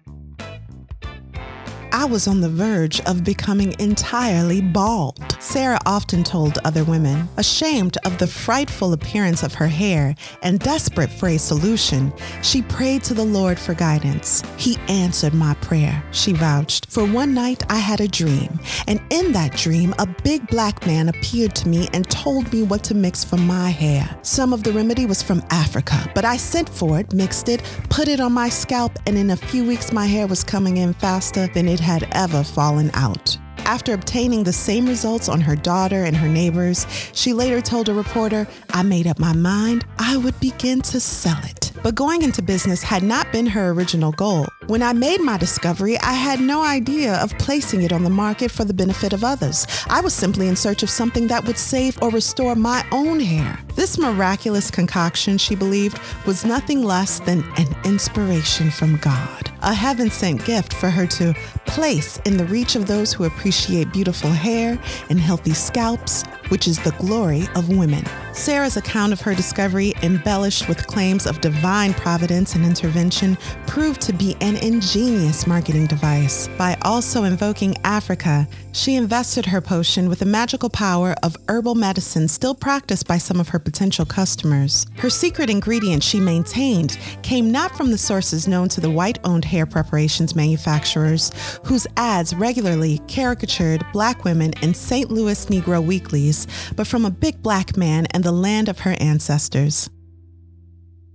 I was on the verge of becoming entirely bald. Sarah often told other women, ashamed of the frightful appearance of her hair and desperate for a solution, she prayed to the Lord for guidance. He answered my prayer, she vouched. For one night I had a dream, and in that dream, a big black man appeared to me and told me what to mix for my hair. Some of the remedy was from Africa, but I sent for it, mixed it, put it on my scalp, and in a few weeks my hair was coming in faster than it had ever fallen out. After obtaining the same results on her daughter and her neighbors, she later told a reporter, I made up my mind I would begin to sell it. But going into business had not been her original goal. When I made my discovery, I had no idea of placing it on the market for the benefit of others. I was simply in search of something that would save or restore my own hair. This miraculous concoction, she believed, was nothing less than an inspiration from God, a heaven sent gift for her to place in the reach of those who appreciate beautiful hair and healthy scalps, which is the glory of women. Sarah's account of her discovery, embellished with claims of divine providence and intervention, proved to be an ingenious marketing device. By also invoking Africa, she invested her potion with the magical power of herbal medicine still practiced by some of her potential customers. Her secret ingredient, she maintained, came not from the sources known to the white owned hair preparations manufacturers, whose ads regularly caricatured black women in St. Louis Negro weeklies, but from a big black man and the land of her ancestors.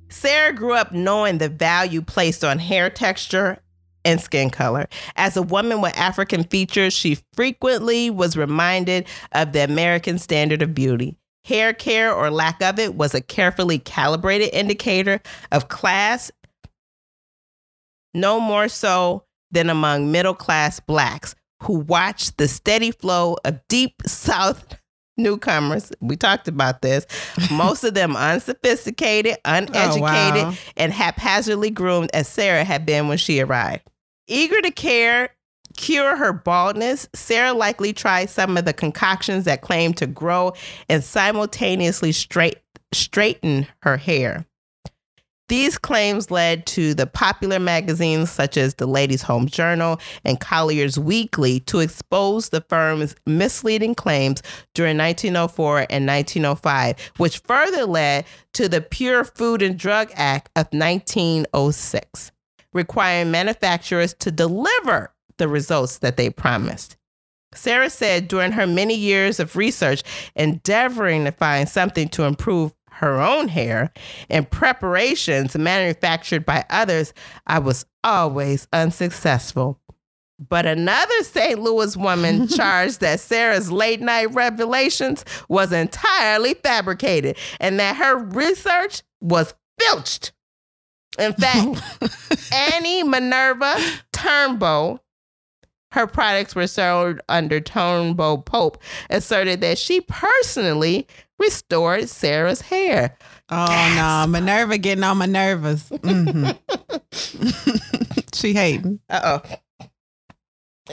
Sarah grew up knowing the value placed on hair texture and skin color. As a woman with African features, she frequently was reminded of the American standard of beauty. Hair care or lack of it was a carefully calibrated indicator of class no more so than among middle class blacks who watched the steady flow of deep South newcomers. We talked about this. Most of them unsophisticated, uneducated, oh, wow. and haphazardly groomed as Sarah had been when she arrived. Eager to care, cure her baldness, Sarah likely tried some of the concoctions that claimed to grow and simultaneously straight, straighten her hair. These claims led to the popular magazines such as the Ladies' Home Journal and Collier's Weekly to expose the firm's misleading claims during 1904 and 1905, which further led to the Pure Food and Drug Act of 1906, requiring manufacturers to deliver the results that they promised. Sarah said during her many years of research, endeavoring to find something to improve her own hair and preparations manufactured by others, I was always unsuccessful. But another St. Louis woman charged that Sarah's late night revelations was entirely fabricated and that her research was filched. In fact, Annie Minerva Turnbo, her products were sold under Turnbo Pope, asserted that she personally restored Sarah's hair. Oh yes. no, Minerva getting on my nerves. Mm-hmm. she hating. Uh oh.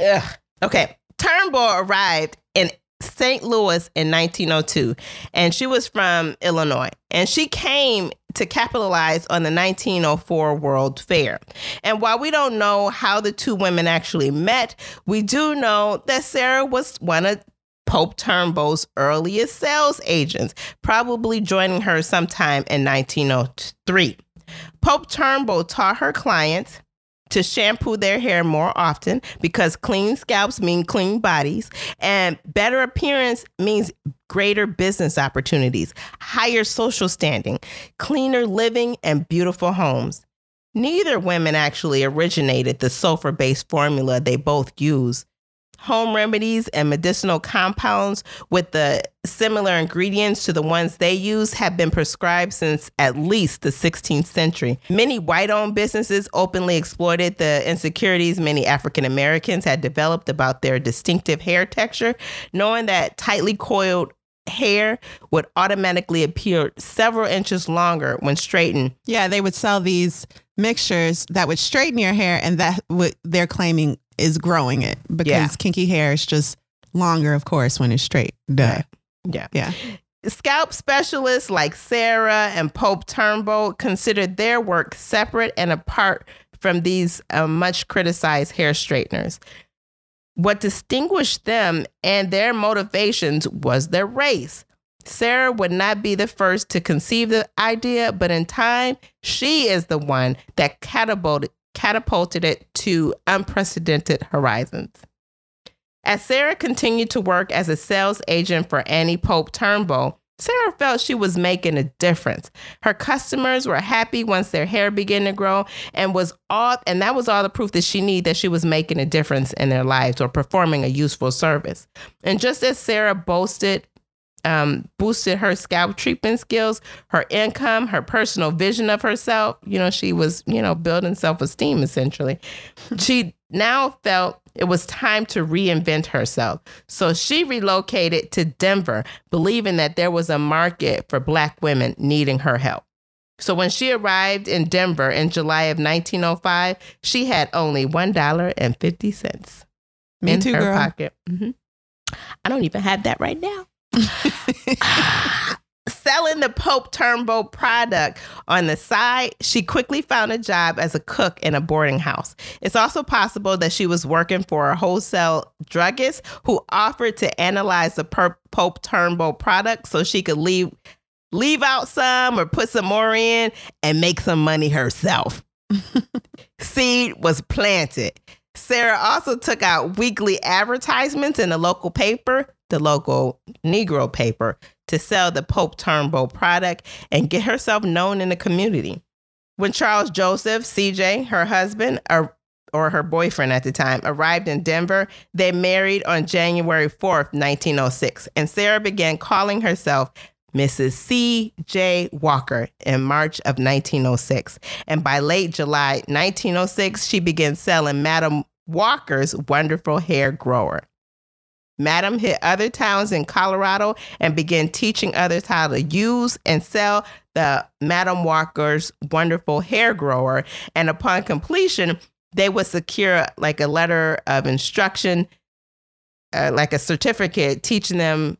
Ugh. Okay. Turnbull arrived in St. Louis in 1902, and she was from Illinois. And she came to capitalize on the 1904 World Fair. And while we don't know how the two women actually met, we do know that Sarah was one of Pope Turnbo's earliest sales agents, probably joining her sometime in 1903. Pope Turnbo taught her clients to shampoo their hair more often because clean scalps mean clean bodies and better appearance means greater business opportunities, higher social standing, cleaner living, and beautiful homes. Neither women actually originated the sulfur based formula they both use home remedies and medicinal compounds with the similar ingredients to the ones they use have been prescribed since at least the 16th century. Many white owned businesses openly exploited the insecurities many African Americans had developed about their distinctive hair texture, knowing that tightly coiled hair would automatically appear several inches longer when straightened. Yeah, they would sell these mixtures that would straighten your hair and that would they're claiming is growing it because yeah. kinky hair is just longer, of course, when it's straight. Duh. Yeah. Yeah. Scalp specialists like Sarah and Pope Turnbo considered their work separate and apart from these uh, much criticized hair straighteners. What distinguished them and their motivations was their race. Sarah would not be the first to conceive the idea, but in time, she is the one that catapulted, catapulted it to unprecedented horizons. As Sarah continued to work as a sales agent for Annie Pope Turnbull, Sarah felt she was making a difference. Her customers were happy once their hair began to grow and was all and that was all the proof that she needed that she was making a difference in their lives or performing a useful service. And just as Sarah boasted um, boosted her scalp treatment skills, her income, her personal vision of herself. You know, she was, you know, building self esteem essentially. she now felt it was time to reinvent herself. So she relocated to Denver, believing that there was a market for Black women needing her help. So when she arrived in Denver in July of 1905, she had only $1.50 Me in too, her girl. pocket. Mm-hmm. I don't even have that right now. Selling the Pope Turnbo product on the side, she quickly found a job as a cook in a boarding house. It's also possible that she was working for a wholesale druggist who offered to analyze the Pope Turnbo product so she could leave leave out some or put some more in and make some money herself. Seed was planted. Sarah also took out weekly advertisements in the local paper the local Negro paper to sell the Pope Turnbo product and get herself known in the community. When Charles Joseph, CJ, her husband, or, or her boyfriend at the time, arrived in Denver, they married on January 4th, 1906, and Sarah began calling herself Mrs. C. J. Walker in March of 1906. And by late July 1906, she began selling Madam Walker's wonderful hair grower. Madam hit other towns in Colorado and began teaching others how to use and sell the Madam Walker's wonderful hair grower. And upon completion, they would secure like a letter of instruction, uh, like a certificate teaching them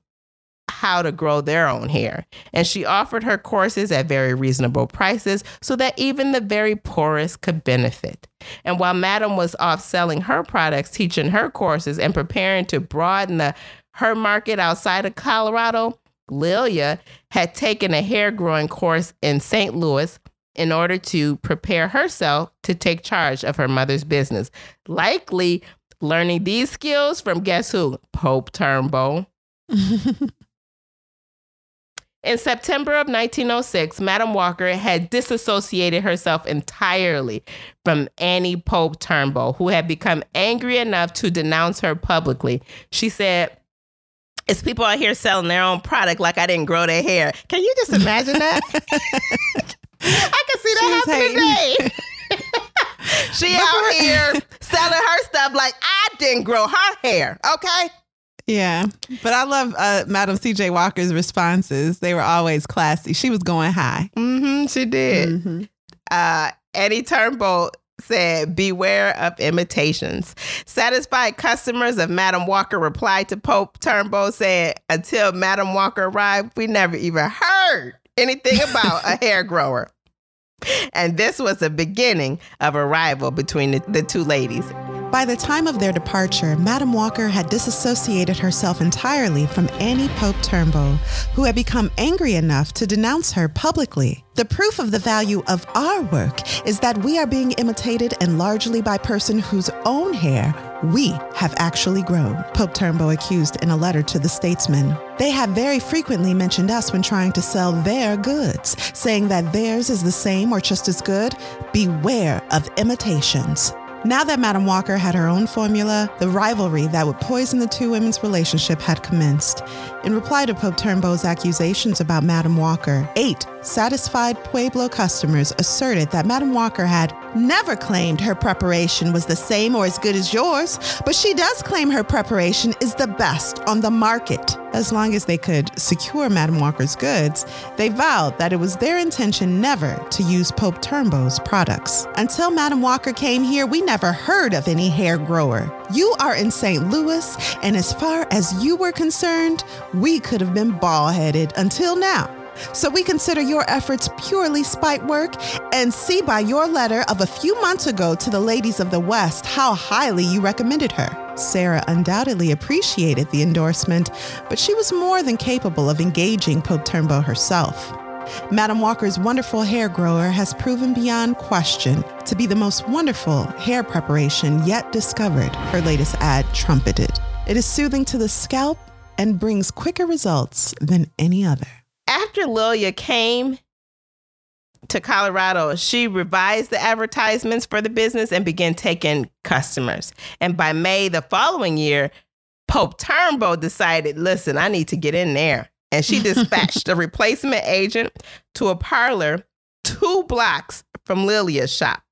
how to grow their own hair. And she offered her courses at very reasonable prices so that even the very poorest could benefit. And while Madam was off selling her products, teaching her courses, and preparing to broaden the, her market outside of Colorado, Lelia had taken a hair growing course in St. Louis in order to prepare herself to take charge of her mother's business. Likely learning these skills from guess who? Pope Turnbo. In September of 1906, Madam Walker had disassociated herself entirely from Annie Pope Turnbull, who had become angry enough to denounce her publicly. She said, It's people out here selling their own product like I didn't grow their hair. Can you just imagine that? I can see that happening today. she out here selling her stuff like I didn't grow her hair, okay? Yeah, but I love uh, Madam C.J. Walker's responses. They were always classy. She was going high. Mm-hmm, she did. Mm-hmm. Uh, Eddie Turnbo said, Beware of imitations. Satisfied customers of Madam Walker replied to Pope Turnbull, saying, Until Madam Walker arrived, we never even heard anything about a hair grower. And this was the beginning of a rival between the, the two ladies. By the time of their departure, Madam Walker had disassociated herself entirely from Annie Pope Turnbo, who had become angry enough to denounce her publicly. The proof of the value of our work is that we are being imitated and largely by person whose own hair we have actually grown, Pope Turnbo accused in a letter to the statesman. They have very frequently mentioned us when trying to sell their goods, saying that theirs is the same or just as good. Beware of imitations. Now that Madam Walker had her own formula, the rivalry that would poison the two women's relationship had commenced. In reply to Pope Turnbo's accusations about Madam Walker, eight satisfied Pueblo customers asserted that Madam Walker had never claimed her preparation was the same or as good as yours, but she does claim her preparation is the best on the market. As long as they could secure Madam Walker's goods, they vowed that it was their intention never to use Pope Turnbo's products. Until Madam Walker came here, we never heard of any hair grower. You are in St. Louis, and as far as you were concerned, we could have been bald headed until now. So we consider your efforts purely spite work and see by your letter of a few months ago to the ladies of the West how highly you recommended her. Sarah undoubtedly appreciated the endorsement, but she was more than capable of engaging Pope Turnbo herself. Madam Walker's wonderful hair grower has proven beyond question to be the most wonderful hair preparation yet discovered, her latest ad trumpeted. It is soothing to the scalp and brings quicker results than any other after Lelia came to Colorado, she revised the advertisements for the business and began taking customers. And by May the following year, Pope Turnbo decided, listen, I need to get in there. And she dispatched a replacement agent to a parlor two blocks from Lelia's shop.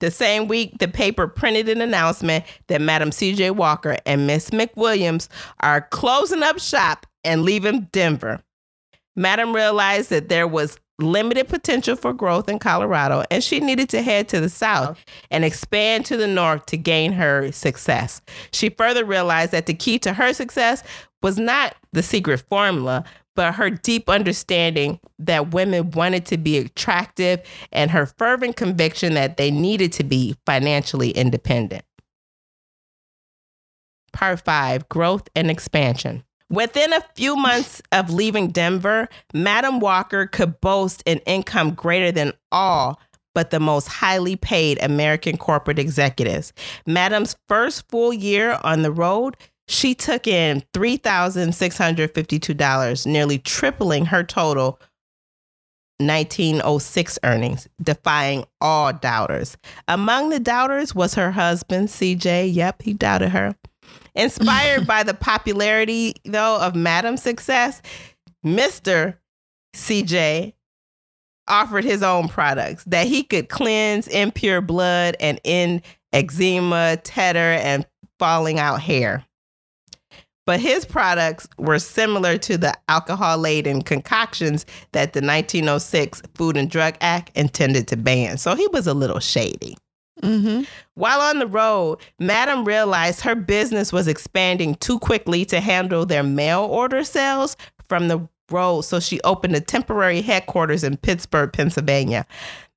The same week, the paper printed an announcement that Madam C.J. Walker and Miss McWilliams are closing up shop and leaving Denver. Madam realized that there was limited potential for growth in Colorado, and she needed to head to the south and expand to the north to gain her success. She further realized that the key to her success was not the secret formula, but her deep understanding that women wanted to be attractive and her fervent conviction that they needed to be financially independent. Part five growth and expansion. Within a few months of leaving Denver, Madam Walker could boast an income greater than all but the most highly paid American corporate executives. Madam's first full year on the road, she took in $3,652, nearly tripling her total 1906 earnings, defying all doubters. Among the doubters was her husband, CJ. Yep, he doubted her. Inspired by the popularity, though, of Madam's success, Mr. CJ offered his own products that he could cleanse impure blood and end eczema, tetter, and falling out hair. But his products were similar to the alcohol laden concoctions that the 1906 Food and Drug Act intended to ban. So he was a little shady. Mm-hmm. While on the road, Madam realized her business was expanding too quickly to handle their mail order sales from the road, so she opened a temporary headquarters in Pittsburgh, Pennsylvania.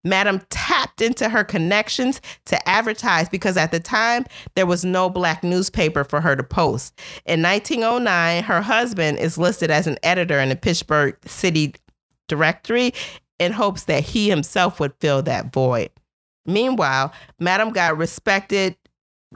Madam tapped into her connections to advertise because at the time there was no black newspaper for her to post. In 1909, her husband is listed as an editor in the Pittsburgh City Directory in hopes that he himself would fill that void. Meanwhile, Madam got respected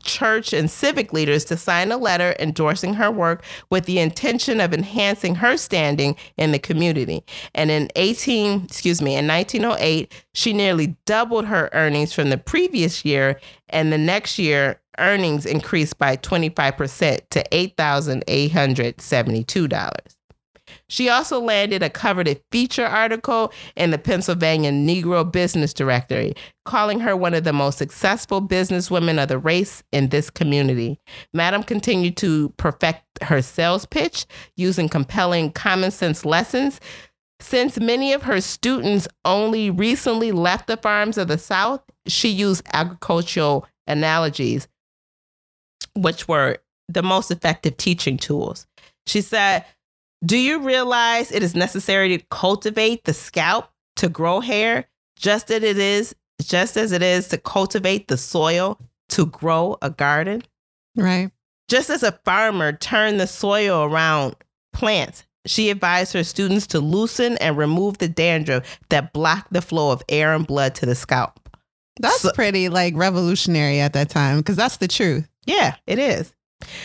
church and civic leaders to sign a letter endorsing her work with the intention of enhancing her standing in the community. And in 18, excuse me, in 1908, she nearly doubled her earnings from the previous year and the next year earnings increased by 25% to $8,872. She also landed a coveted feature article in the Pennsylvania Negro Business Directory, calling her one of the most successful businesswomen of the race in this community. Madam continued to perfect her sales pitch using compelling common sense lessons. Since many of her students only recently left the farms of the South, she used agricultural analogies, which were the most effective teaching tools. She said, do you realize it is necessary to cultivate the scalp to grow hair just as it is just as it is to cultivate the soil to grow a garden? Right. Just as a farmer turned the soil around plants, she advised her students to loosen and remove the dandruff that blocked the flow of air and blood to the scalp. That's So- pretty like revolutionary at that time because that's the truth. Yeah, it is.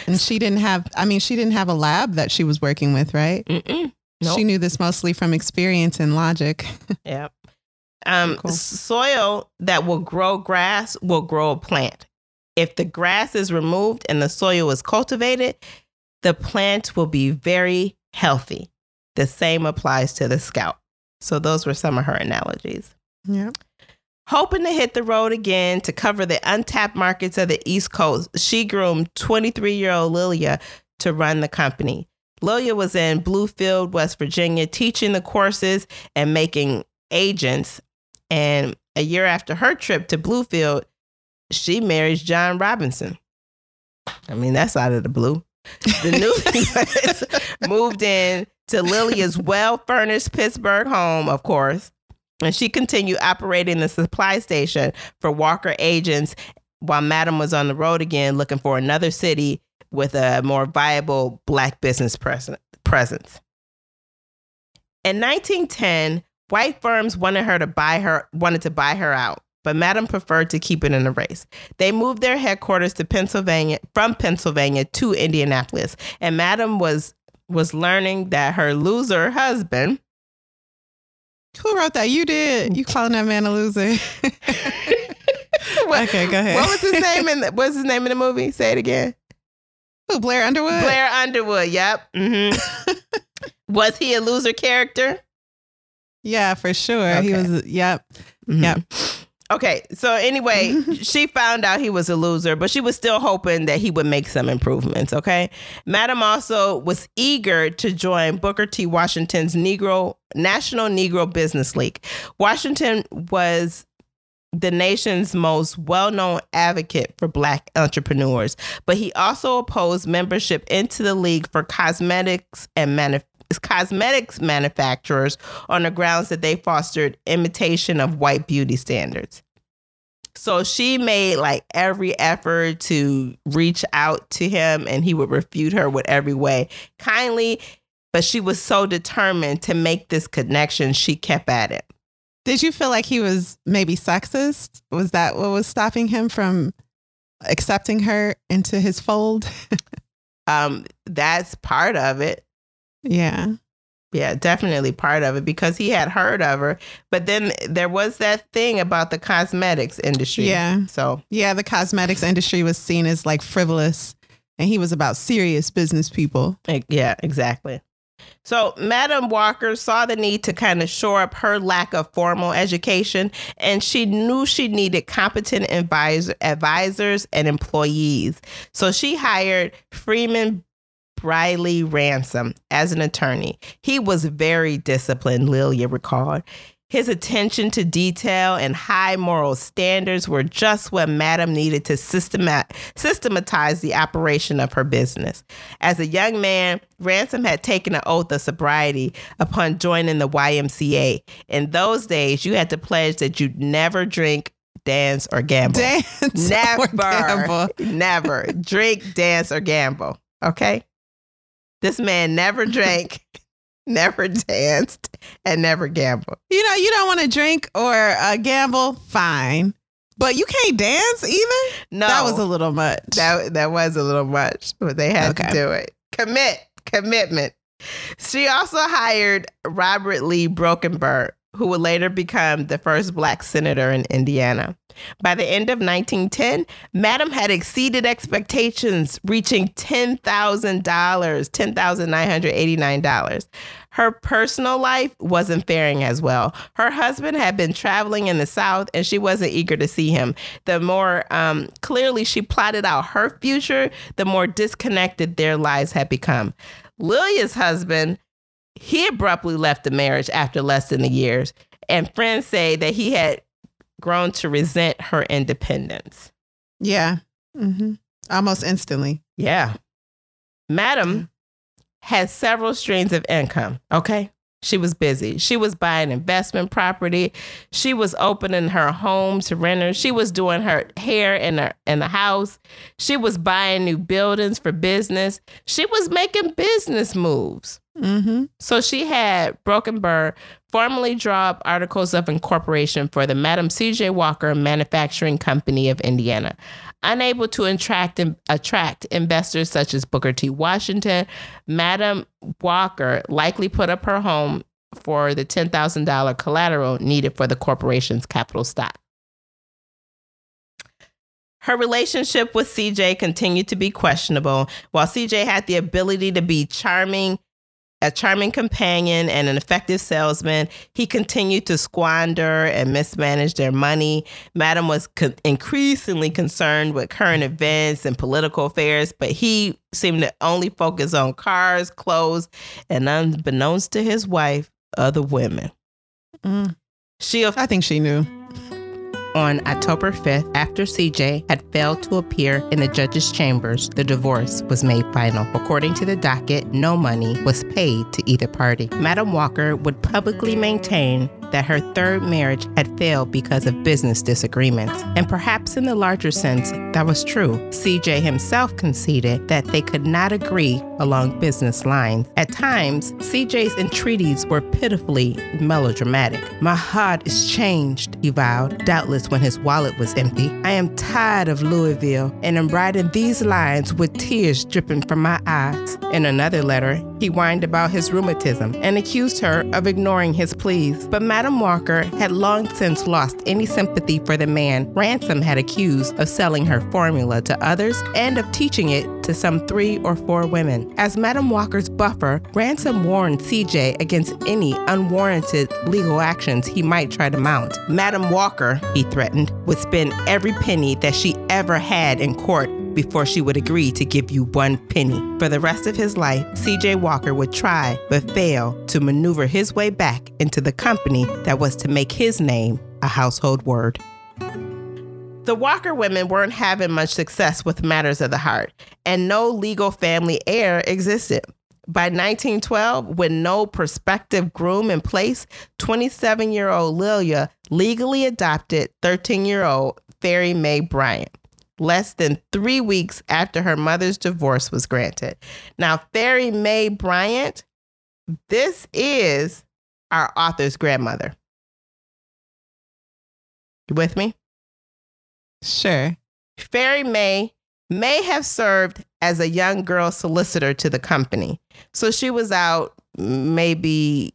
And she didn't have, I mean, she didn't have a lab that she was working with, right? Mm-mm. Nope. She knew this mostly from experience and logic. Yep. Um, Cool. Soil that will grow grass will grow a plant. If the grass is removed and the soil is cultivated, the plant will be very healthy. The same applies to the scalp. So those were some of her analogies. Yeah. Hoping to hit the road again to cover the untapped markets of the East Coast, she groomed 23 year old Lelia to run the company. Lelia was in Bluefield, West Virginia, teaching the courses and making agents. And a year after her trip to Bluefield, she marries John Robinson. I mean, that's out of the blue. The newlyweds moved in to Lelia's well furnished Pittsburgh home, of course. And she continued operating the supply station for Walker agents while Madam was on the road again looking for another city with a more viable black business pres- presence. In 1910, white firms wanted her to buy her wanted to buy her out, but Madam preferred to keep it in the race. They moved their headquarters to Pennsylvania from Pennsylvania to Indianapolis, and Madam was was learning that her loser husband Who wrote that? You did. You calling that man a loser? What- okay, go ahead. What was his name in the, what's his name in the movie? Say it again. Who, Blair Underwood? Blair Underwood. Yep. Mm-hmm. was he a loser character? Yeah, for sure. He was. Yep. Mhm. Yep. Okay. So anyway, she found out he was a loser, but she was still hoping that he would make some improvements. Okay. Madam also was eager to join Booker T. Washington's Negro National Negro Business League. Washington was the nation's most well-known advocate for black entrepreneurs, but he also opposed membership into the league for cosmetics and manuf- cosmetics manufacturers on the grounds that they fostered imitation of white beauty standards. So she made like every effort to reach out to him and he would refute her with every way kindly, but she was so determined to make this connection, she kept at it. Did you feel like he was maybe sexist? Was that what was stopping him from accepting her into his fold? Um, that's part of it. Yeah. Yeah, definitely part of it because he had heard of her. But then there was that thing about the cosmetics industry. Yeah. So Yeah. The cosmetics industry was seen as like frivolous, and he was about serious business people. yeah, exactly. So, Madam Walker saw the need to kind of shore up her lack of formal education, and she knew she needed competent advisor, advisors and employees. So, she hired Freeman Briley Ransom as an attorney. He was very disciplined, Lelia recalled. His attention to detail and high moral standards were just what Madam needed to systemat- systematize the operation of her business. As a young man, Ransom had taken an oath of sobriety upon joining the YMCA. In those days, you had to pledge that you'd never drink, dance, or gamble. Dance. never, or gamble. never drink, dance, or gamble. Okay? This man never drank, never danced, and never gambled. You know, you don't want to drink or uh, gamble, fine. But you can't dance either? No, That was a little much. that that was a little much, but they had Okay. to do it. Commit, commitment. She also hired Robert Lee Brokenburr, who would later become the first black senator in Indiana. By the end of 1910, Madam had exceeded expectations, reaching $10,000, $10,989. Her personal life wasn't faring as well. Her husband had been traveling in the South and she wasn't eager to see him. The more um, clearly she plotted out her future, the more disconnected their lives had become. Lelia's husband, he abruptly left the marriage after less than a year, and friends say that he had grown to resent her independence. yeah. hmm Almost instantly. Yeah. Madam had several streams of income. Okay. She was busy. She was buying investment property. She was opening her home to renters. She was doing her hair in her in the house. She was buying new buildings for business. She was making business moves. Hmm So she had Brokenburr formally draw up articles of incorporation for the Madam C.J. Walker Manufacturing Company of Indiana. Unable to attract, attract investors such as Booker T. Washington, Madam Walker likely put up her home for the $10,000 collateral needed for the corporation's capital stock. Her relationship with CJ continued to be questionable. While CJ had the ability to be charming, a charming companion and an effective salesman, he continued to squander and mismanage their money. Madam was co- increasingly concerned with current events and political affairs, but he seemed to only focus on cars, clothes, and unbeknownst to his wife, other women. Mm. She I think she knew. On October 5th, after CJ had failed to appear in the judge's chambers, the divorce was made final. According to the docket, no money was paid to either party. Madam Walker would publicly maintain that her third marriage had failed because of business disagreements. And perhaps in the larger sense, that was true. CJ himself conceded that they could not agree along business lines. At times, CJ's entreaties were pitifully melodramatic. My heart is changed, he vowed, doubtless when his wallet was empty. I am tired of Louisville and am writing these lines with tears dripping from my eyes. In another letter, he whined about his rheumatism and accused her of ignoring his pleas. But Madam Walker had long since lost any sympathy for the man Ransom had accused of selling her formula to others and of teaching it to some three or four women. As Madam Walker's buffer, Ransom warned CJ against any unwarranted legal actions he might try to mount. Madam Walker, he threatened, would spend every penny that she ever had in court before she would agree to give you one penny. For the rest of his life, CJ Walker would try but fail to maneuver his way back into the company that was to make his name a household word. The Walker women weren't having much success with matters of the heart, and no legal family heir existed. By 1912, with no prospective groom in place, 27 year old Lelia legally adopted 13 year old Fairy Mae Bryant less than three weeks after her mother's divorce was granted. Now, Fairy Mae Bryant, this is our author's grandmother. You with me? Sure. Fairy Mae may have served as a young girl solicitor to the company. So she was out maybe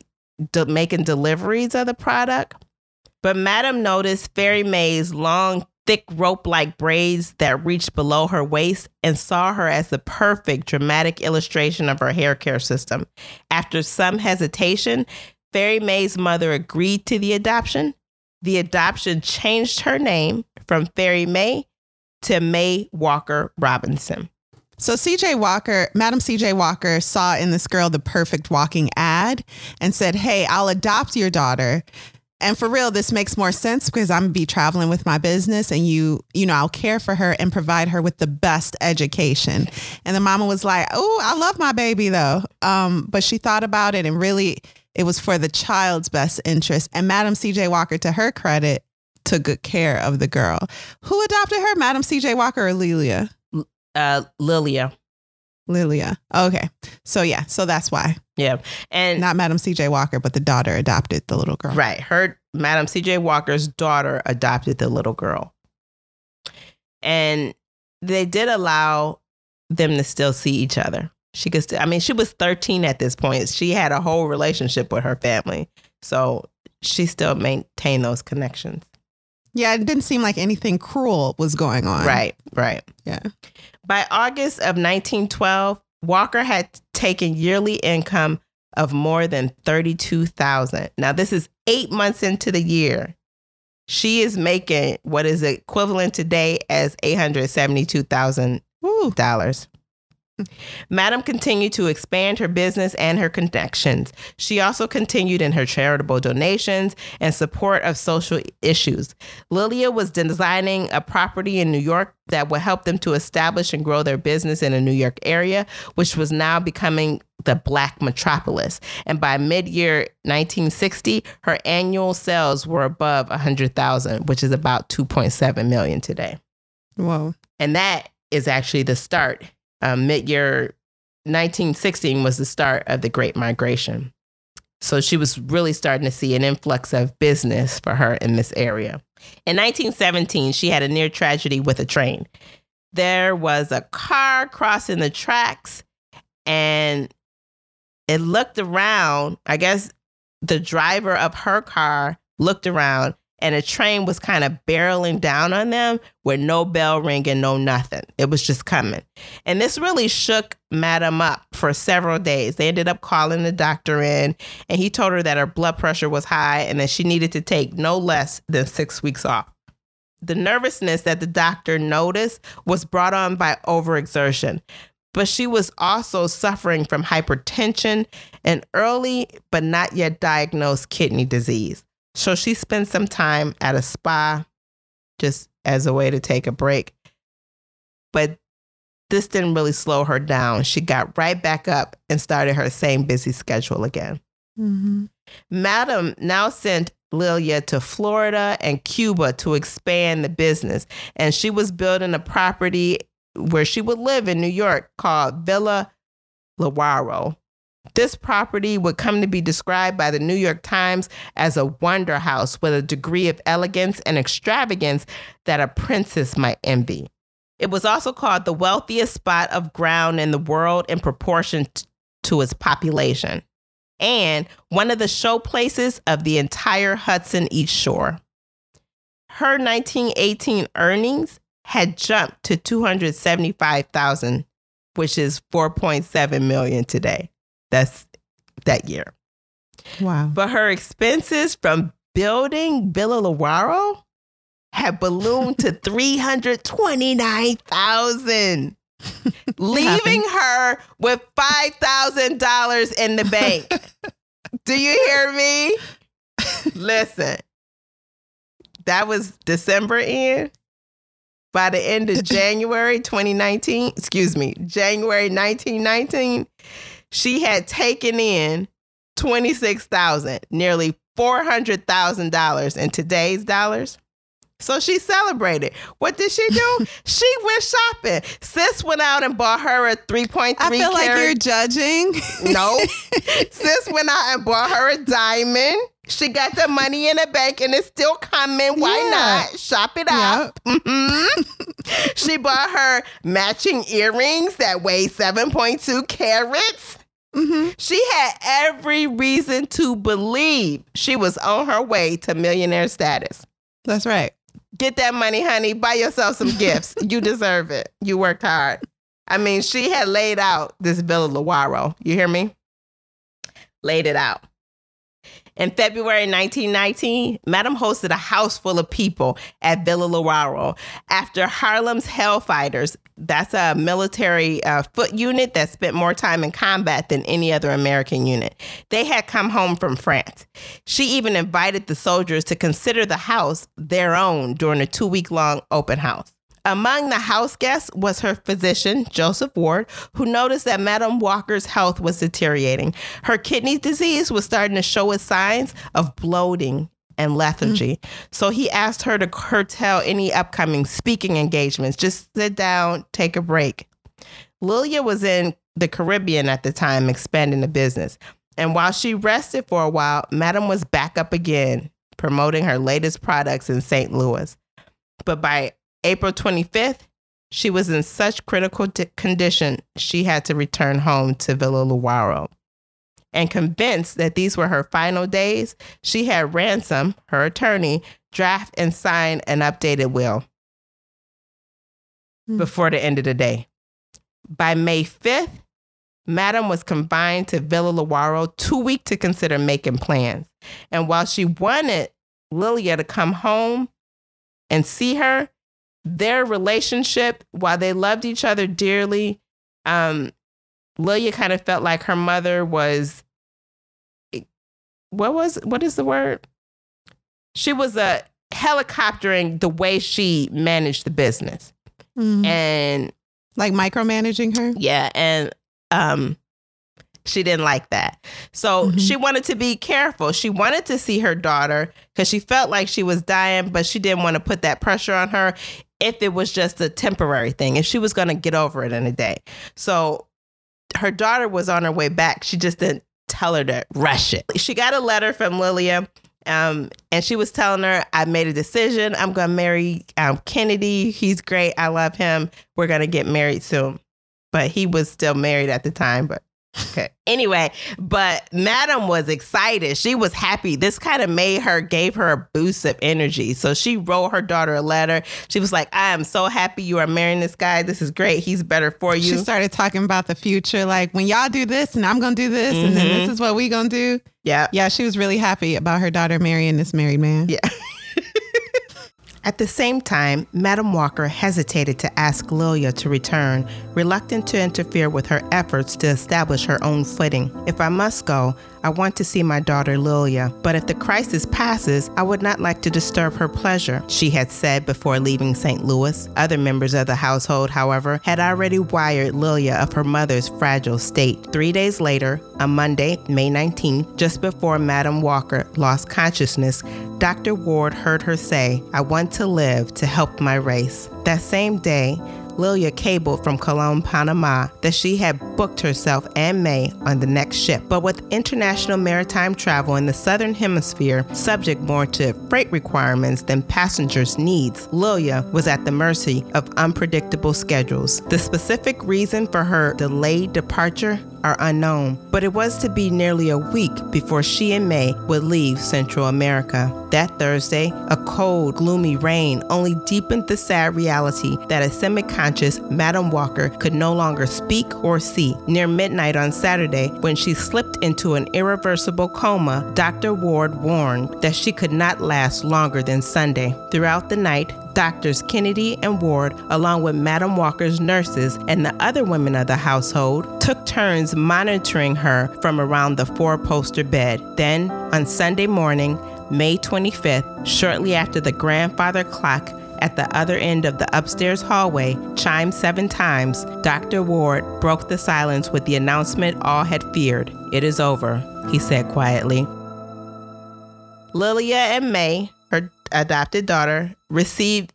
de- making deliveries of the product. But Madam noticed Fairy Mae's long thick rope like braids that reached below her waist and saw her as the perfect dramatic illustration of her hair care system. After some hesitation, Fairy Mae's mother agreed to the adoption. The adoption changed her name from Fairy Mae to Mae Walker Robinson. So CJ Walker, Madam CJ Walker saw in this girl the perfect walking ad and said, Hey, I'll adopt your daughter. And for real, this makes more sense because I'm gonna be traveling with my business and you, you know, I'll care for her and provide her with the best education. And the mama was like, Oh, I love my baby though. Um, but she thought about it and really it was for the child's best interest. And Madam CJ Walker, to her credit, took good care of the girl. Who adopted her, Madam CJ Walker or Lelia? Uh, Lelia. Lelia. Okay. So yeah, so that's why. Yeah. And Not Madam CJ Walker, but the daughter adopted the little girl. Right. Her Madam CJ Walker's daughter adopted the little girl. And they did allow them to still see each other. She could still, I mean, she was 13 at this point. She had a whole relationship with her family. So she still maintained those connections. Yeah, it didn't seem like anything cruel was going on. Right, right. Yeah. By August of 1912, Walker had taken yearly income of more than 32,000. Now this is 8 months into the year. She is making what is equivalent today as $872,000. Madam continued to expand her business and her connections. She also continued in her charitable donations and support of social issues. Lelia was designing a property in New York that would help them to establish and grow their business in a New York area, which was now becoming the Black metropolis. And by mid year 1960, her annual sales were above 100,000, which is about 2.7 million today. Whoa. And that is actually the start um, mid year 1916 was the start of the Great Migration. So she was really starting to see an influx of business for her in this area. In 1917, she had a near tragedy with a train. There was a car crossing the tracks and it looked around. I guess the driver of her car looked around and a train was kind of barreling down on them with no bell ringing, no nothing. It was just coming. And this really shook Madam up for several days. They ended up calling the doctor in, and he told her that her blood pressure was high and that she needed to take no less than six weeks off. The nervousness that the doctor noticed was brought on by overexertion, but she was also suffering from hypertension and early but not yet diagnosed kidney disease. So she spent some time at a spa just as a way to take a break. But this didn't really slow her down. She got right back up and started her same busy schedule again. Mm-hmm. Madam now sent Lelia to Florida and Cuba to expand the business. And she was building a property where she would live in New York called Villa Lewaro. This property would come to be described by the New York Times as a wonder house with a degree of elegance and extravagance that a princess might envy. It was also called the wealthiest spot of ground in the world in proportion t- to its population, and one of the show places of the entire Hudson East Shore. Her 1918 earnings had jumped to 275,000, which is 4.7 million today. That's that year. Wow. But her expenses from building Villa Lewaro had ballooned to 329,000, leaving her with $5,000 in the bank. Do you hear me? Listen. That was December end. By the end of January 2019, excuse me, January 1919, she had taken in 26,000, nearly $400,000 in today's dollars. So she celebrated. What did she do? she went shopping. Sis went out and bought her a 3.3 I feel like you're judging. no. Sis went out and bought her a diamond. She got the money in the bank and it's still coming. Why Yeah. not? Shop it up. hmm she bought her matching earrings that weigh 7.2 carats. Hmm She had every reason to believe she was on her way to millionaire status. That's right. Get that money, honey. Buy yourself some gifts. You deserve it. You worked hard. I mean, she had laid out this Villa Lewaro. You hear me? Laid it out. In February 1919, Madam hosted a house full of people at Villa Lewaro after Harlem's Hellfighters, that's a military uh, foot unit that spent more time in combat than any other American unit. They had come home from France. She even invited the soldiers to consider the house their own during a two week long open house. Among the house guests was her physician, Joseph Ward, who noticed that Madame Walker's health was deteriorating. Her kidney disease was starting to show its signs of bloating and lethargy. Mm. So he asked her to curtail any upcoming speaking engagements. Just sit down, take a break. Lelia was in the Caribbean at the time, expanding the business. And while she rested for a while, Madam was back up again, promoting her latest products in St. Louis. But by April 25th, she was in such critical condition, she had to return home to Villa Lewaro. And convinced that these were her final days, she had Ransom, her attorney, draft and sign an updated will hmm. before the end of the day. By May 5th, Madam was confined to Villa Lewaro, too weak to consider making plans. And while she wanted Lelia to come home and see her, their relationship, while they loved each other dearly, um, Lelia kind of felt like her mother was what was what is the word? She was a helicoptering the way she managed the business. Mm-hmm. And like micromanaging her? Yeah, and um she didn't like that. So mm-hmm. she wanted to be careful. She wanted to see her daughter because she felt like she was dying, but she didn't want to put that pressure on her if it was just a temporary thing, if she was going to get over it in a day. So her daughter was on her way back. She just didn't tell her to rush it. She got a letter from Lelia. Um, and she was telling her, I made a decision. I'm going to marry um, Kennedy. He's great. I love him. We're going to get married soon. But he was still married at the time. But Okay. Anyway, but Madam was excited. She was happy. This kind of made her, gave her a boost of energy. So she wrote her daughter a letter. She was like, I am so happy you are marrying this guy. This is great. He's better for you. She started talking about the future. Like, when y'all do this and I'm going to do this mm-hmm. and then this mm-hmm. is what we going to do. Yeah. Yeah. She was really happy about her daughter marrying this married man. Yeah. At the same time, Madam Walker hesitated to ask Lelia to return, reluctant to interfere with her efforts to establish her own footing. If I must go, I want to see my daughter Lelia, but if the crisis passes, I would not like to disturb her pleasure, she had said before leaving St. Louis. Other members of the household, however, had already wired Lelia of her mother's fragile state. Three days later, on Monday, May 19th, just before Madam Walker lost consciousness, Dr. Ward heard her say, I want to live to help my race. That same day, Lelia cabled from Colon, Panama, that she had booked herself and Mae on the next ship. But with international maritime travel in the southern hemisphere subject more to freight requirements than passengers' needs, Lelia was at the mercy of unpredictable schedules. The specific reason for her delayed departure are unknown, but it was to be nearly a week before she and Mae would leave Central America. That Thursday, a cold, gloomy rain only deepened the sad reality that a semi conscious Madam Walker could no longer speak or see. Near midnight on Saturday, when she slipped into an irreversible coma, Dr. Ward warned that she could not last longer than Sunday. Throughout the night, Doctors Kennedy and Ward, along with Madam Walker's nurses and the other women of the household, took turns monitoring her from around the four poster bed. Then, on Sunday morning, May 25th, shortly after the grandfather clock at the other end of the upstairs hallway chimed seven times, Dr. Ward broke the silence with the announcement all had feared. It is over, he said quietly. Lelia and Mae, adopted daughter, received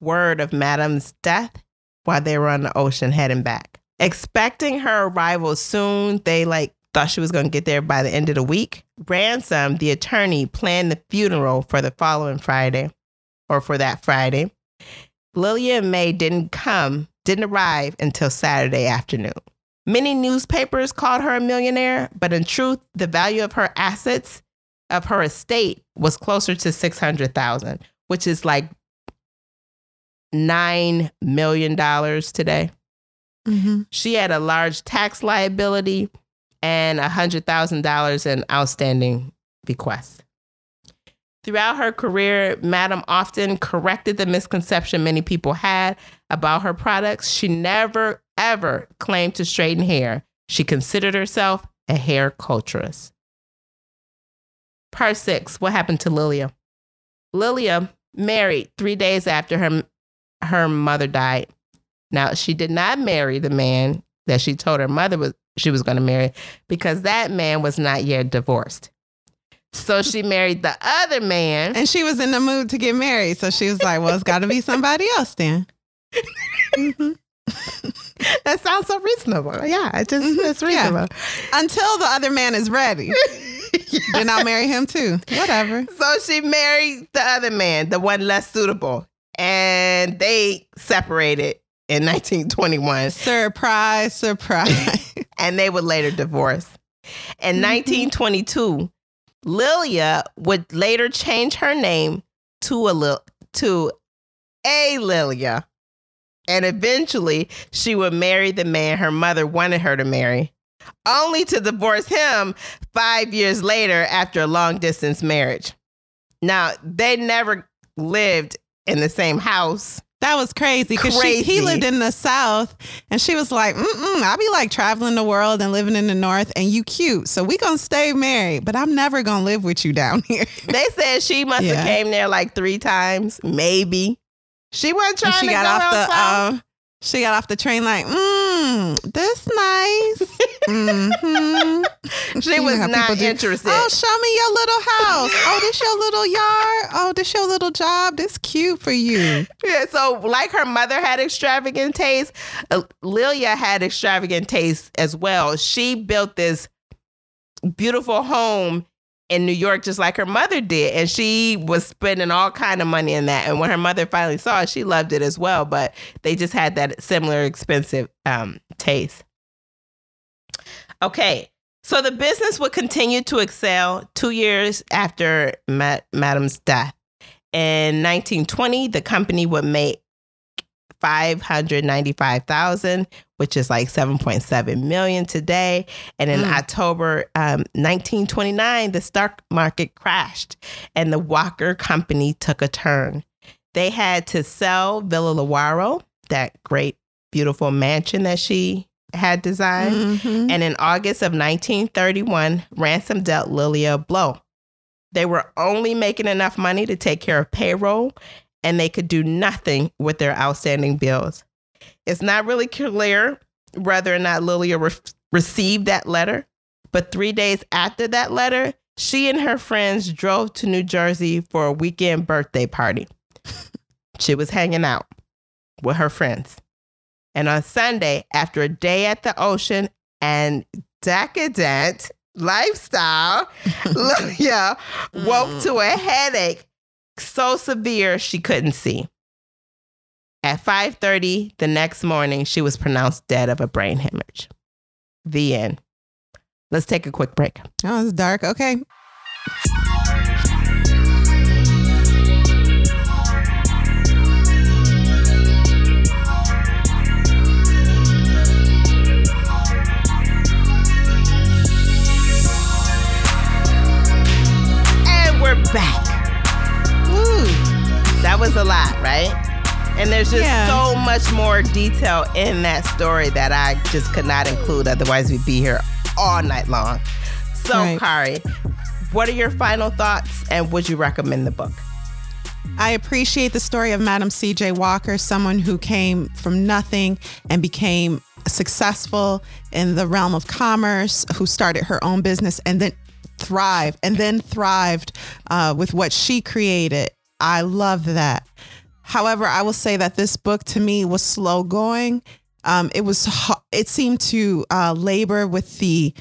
word of Madam's death while they were on the ocean heading back. Expecting her arrival soon, they like thought she was going to get there by the end of the week. Ransom, the attorney, planned the funeral for the following Friday or for that Friday. Lelia and Mae didn't come, didn't arrive until Saturday afternoon. Many newspapers called her a millionaire, but in truth, the value of her assets of her estate was closer to 600,000, which is like $9 million today. Mm-hmm. She had a large tax liability and $100,000 in outstanding bequests. Throughout her career, Madam often corrected the misconception many people had about her products. She never, ever claimed to straighten hair. She considered herself a hair culturist. Part six What happened to Lelia? Lelia married three days after her, her mother died. Now, she did not marry the man that she told her mother was she was going to marry because that man was not yet divorced. So she married the other man. And she was in the mood to get married. So she was like, well, it's got to be somebody else then. Mhm. that sounds so reasonable. Yeah, it just Mhm, it's yeah. reasonable. Until the other man is ready. then I'll marry him too. Whatever. So she married the other man, the one less suitable, and they separated in 1921, Surprise, surprise. and they would later divorce. In Mhm. 1922, Lelia would later change her name to a Lil- to a Lelia, and eventually she would marry the man her mother wanted her to marry, only to divorce him five years later after a long distance marriage. Now they never lived in the same house. That was crazy because he lived in the South and she was like, Mm-mm, I be like traveling the world and living in the North and you cute. So we going to stay married, but I'm never going to live with you down here. They said she must have Yeah. came there like three times, maybe. She wasn't trying she to got go off out the um, she got off the train like, mm, this nice. mm-hmm. she you was not interested. Oh, show me your little house. Oh, this your little yard. Oh, this your little job. This cute for you. Yeah, so like her mother had extravagant taste, uh, Lelia had extravagant taste as well. She built this beautiful home in New York just like her mother did, and she was spending all kind of money in that. And when her mother finally saw it, she loved it as well. But they just had that similar expensive um, taste. Okay, so the business would continue to excel two years after Ma- Madam's death. In 1920, the company would make 595,000, which is like 7.7 million today. And in Mm. October um, 1929, the stock market crashed and the Walker Company took a turn. They had to sell Villa Lewaro, that great, beautiful mansion that she had designed. Mhm. And in August of 1931, Ransom dealt Lelia a blow. They were only making enough money to take care of payroll, and they could do nothing with their outstanding bills. It's not really clear whether or not Lelia re- received that letter, but three days after that letter, she and her friends drove to New Jersey for a weekend birthday party. she was hanging out with her friends. And on Sunday, after a day at the ocean and decadent lifestyle, Lelia woke to a headache so severe she couldn't see. At 5:30 the next morning, she was pronounced dead of a brain hemorrhage. The end. Let's take a quick break. Oh, it's dark. Okay. Was a lot, right? And there's just Yeah. so much more detail in that story that I just could not include. Otherwise, we'd be here all night long. So, Right. Kari, what are your final thoughts and would you recommend the book? I appreciate the story of Madam C.J. Walker, someone who came from nothing and became successful in the realm of commerce, who started her own business and then thrived and then thrived uh, with what she created. I love that. However, I will say that this book to me was slow going. Um, it was it seemed to uh, labor with the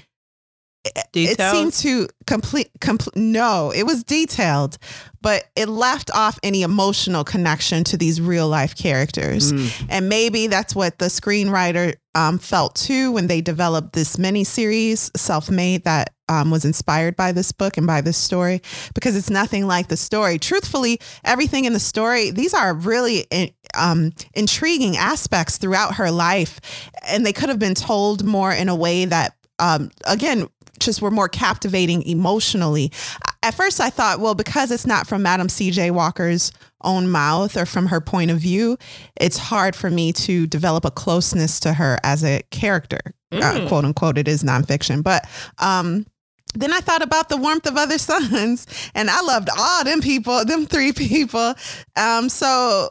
it seemed to complete complete no it was detailed but it left off any emotional connection to these real life characters Mm. and maybe that's what the screenwriter um, felt too when they developed this mini series self-made that um, was inspired by this book and by this story because it's nothing like the story truthfully everything in the story these are really in, um, intriguing aspects throughout her life, and they could have been told more in a way that, um, again, just were more captivating emotionally. At first, I thought, well, because it's not from Madam C.J. Walker's own mouth or from her point of view, it's hard for me to develop a closeness to her as a character. Uh, mm. Uh, quote unquote, it is nonfiction, but um, then I thought about the warmth of other suns, and I loved all them people, them three people. Um, so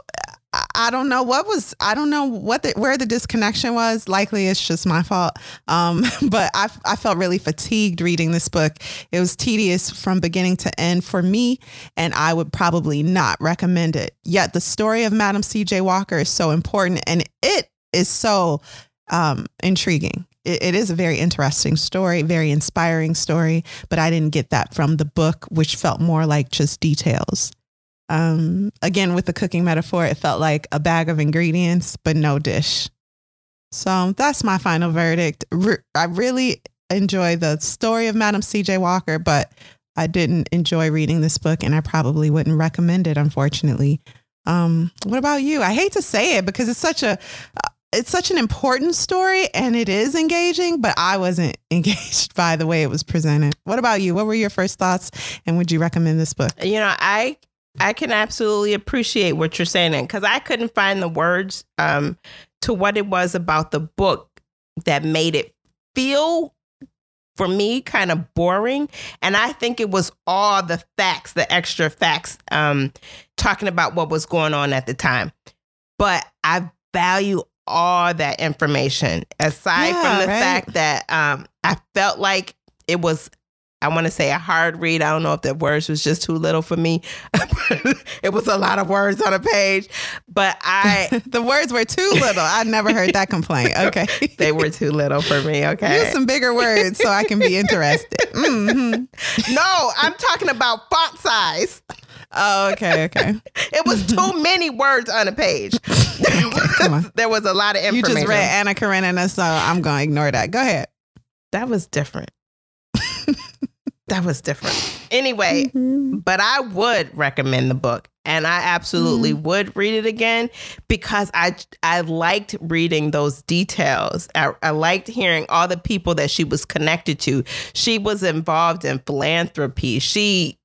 I don't know what was I don't know what the, where the disconnection was. Likely it's just my fault. Um, but I I felt really fatigued reading this book. It was tedious from beginning to end for me, and I would probably not recommend it. Yet the story of Madam C.J. Walker is so important, and it is so um, intriguing it is a very interesting story, very inspiring story, but I didn't get that from the book, which felt more like just details. Um, again, with the cooking metaphor, it felt like a bag of ingredients, but no dish. So that's my final verdict. Re- I really enjoy the story of Madam C.J. Walker, but I didn't enjoy reading this book, and I probably wouldn't recommend it. Unfortunately, um, what about you? I hate to say it because it's such a it's such an important story and it is engaging, but I wasn't engaged by the way it was presented. What about you? What were your first thoughts and would you recommend this book? You know, I I can absolutely appreciate what you're saying because I couldn't find the words um, to what it was about the book that made it feel for me kind of boring. And i think it was all the facts the extra facts um, talking about what was going on at the time. But i value all that information. Aside yeah, from the right? fact that um, i felt like it was I want to say a hard read. I don't know if the words was just too little for me. it was a lot of words on a page, but I the words were too little. I never heard that complaint. Okay, they were too little for me. Okay, use some bigger words so I can be interested. Mm-hmm. No, I'm talking about font size. Oh, okay, okay. it was too many words on a page. Come on. there was a lot of information. You just read Anna Karenina, so I'm going to ignore that. Go ahead. That was different that was different. Anyway, mm-hmm. but I would recommend the book and I absolutely mm. would read it again because I I liked reading those details. I, I, liked hearing all the people that she was connected to. She was involved in philanthropy. She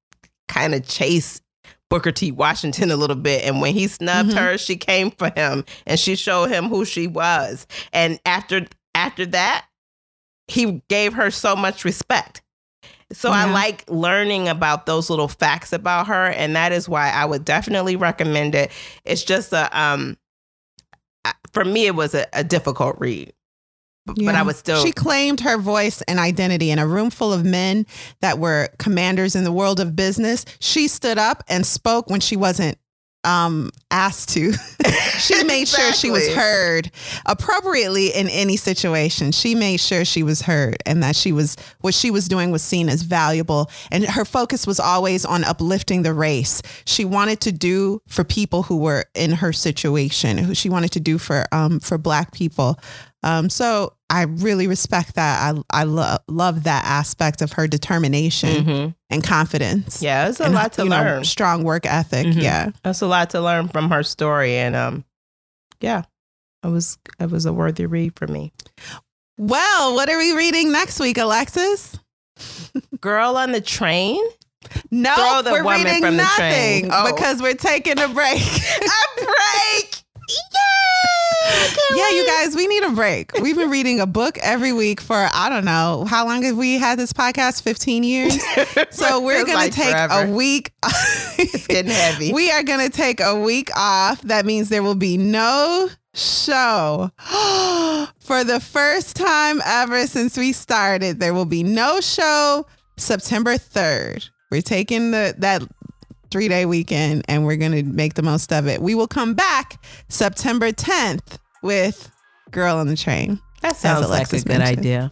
kind of chased Booker T. Washington a little bit, and when he snubbed mm-hmm. her, she came for him and she showed him who she was. And after after that, he gave her so much respect. So yeah. I like learning about those little facts about her, and that is why I would definitely recommend it. It's just a um, for me, it was a, a difficult read. Yeah. But I was still. She claimed her voice and identity in a room full of men that were commanders in the world of business. She stood up and spoke when she wasn't um asked to. She made exactly. sure she was heard appropriately in any situation. She made sure she was heard and that she was what she was doing was seen as valuable. And her focus was always on uplifting the race. She wanted to do for people who were in her situation. Who she wanted to do for um for black people. Um, so I really respect that. I I lo- love that aspect of her determination mm-hmm. and confidence. Yeah, it's a and, lot to learn. Know, strong work ethic. Mm-hmm. Yeah, that's a lot to learn from her story, and um, yeah, it was it was a worthy read for me. Well, what are we reading next week, Alexis? Girl on the train. No, we're reading nothing oh. because we're taking a break. a break. Yeah, you guys, we need a break. We've been reading a book every week for I don't know how long have we had this podcast? Fifteen years. So we're gonna like take forever. a week. it's getting heavy. We are gonna take a week off. That means there will be no show for the first time ever since we started. There will be no show September third. We're taking the that three day weekend and we're going to make the most of it. We will come back September 10th with Girl on the Train. That sounds like a good mentioned. idea.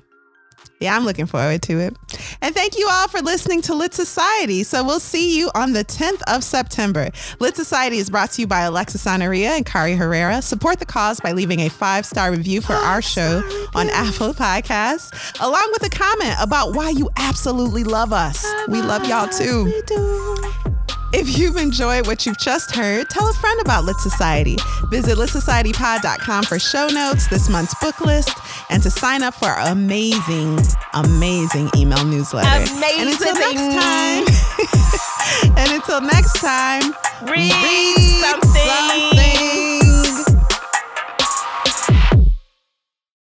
Yeah, I'm looking forward to it. And thank you all for listening to Lit Society. So we'll see you on the 10th of September. Lit Society is brought to you by Alexis Honoria and Kari Herrera. Support the cause by leaving a five star review for our show on Apple Podcasts, along with a comment about why you absolutely love us. We love y'all too. If you've enjoyed what you've just heard, tell a friend about Lit Society. Visit litsocietypod.com for show notes, this month's book list, and to sign up for our amazing, amazing email newsletter. Amazing. And until next time, and until next time, Read, read something. something.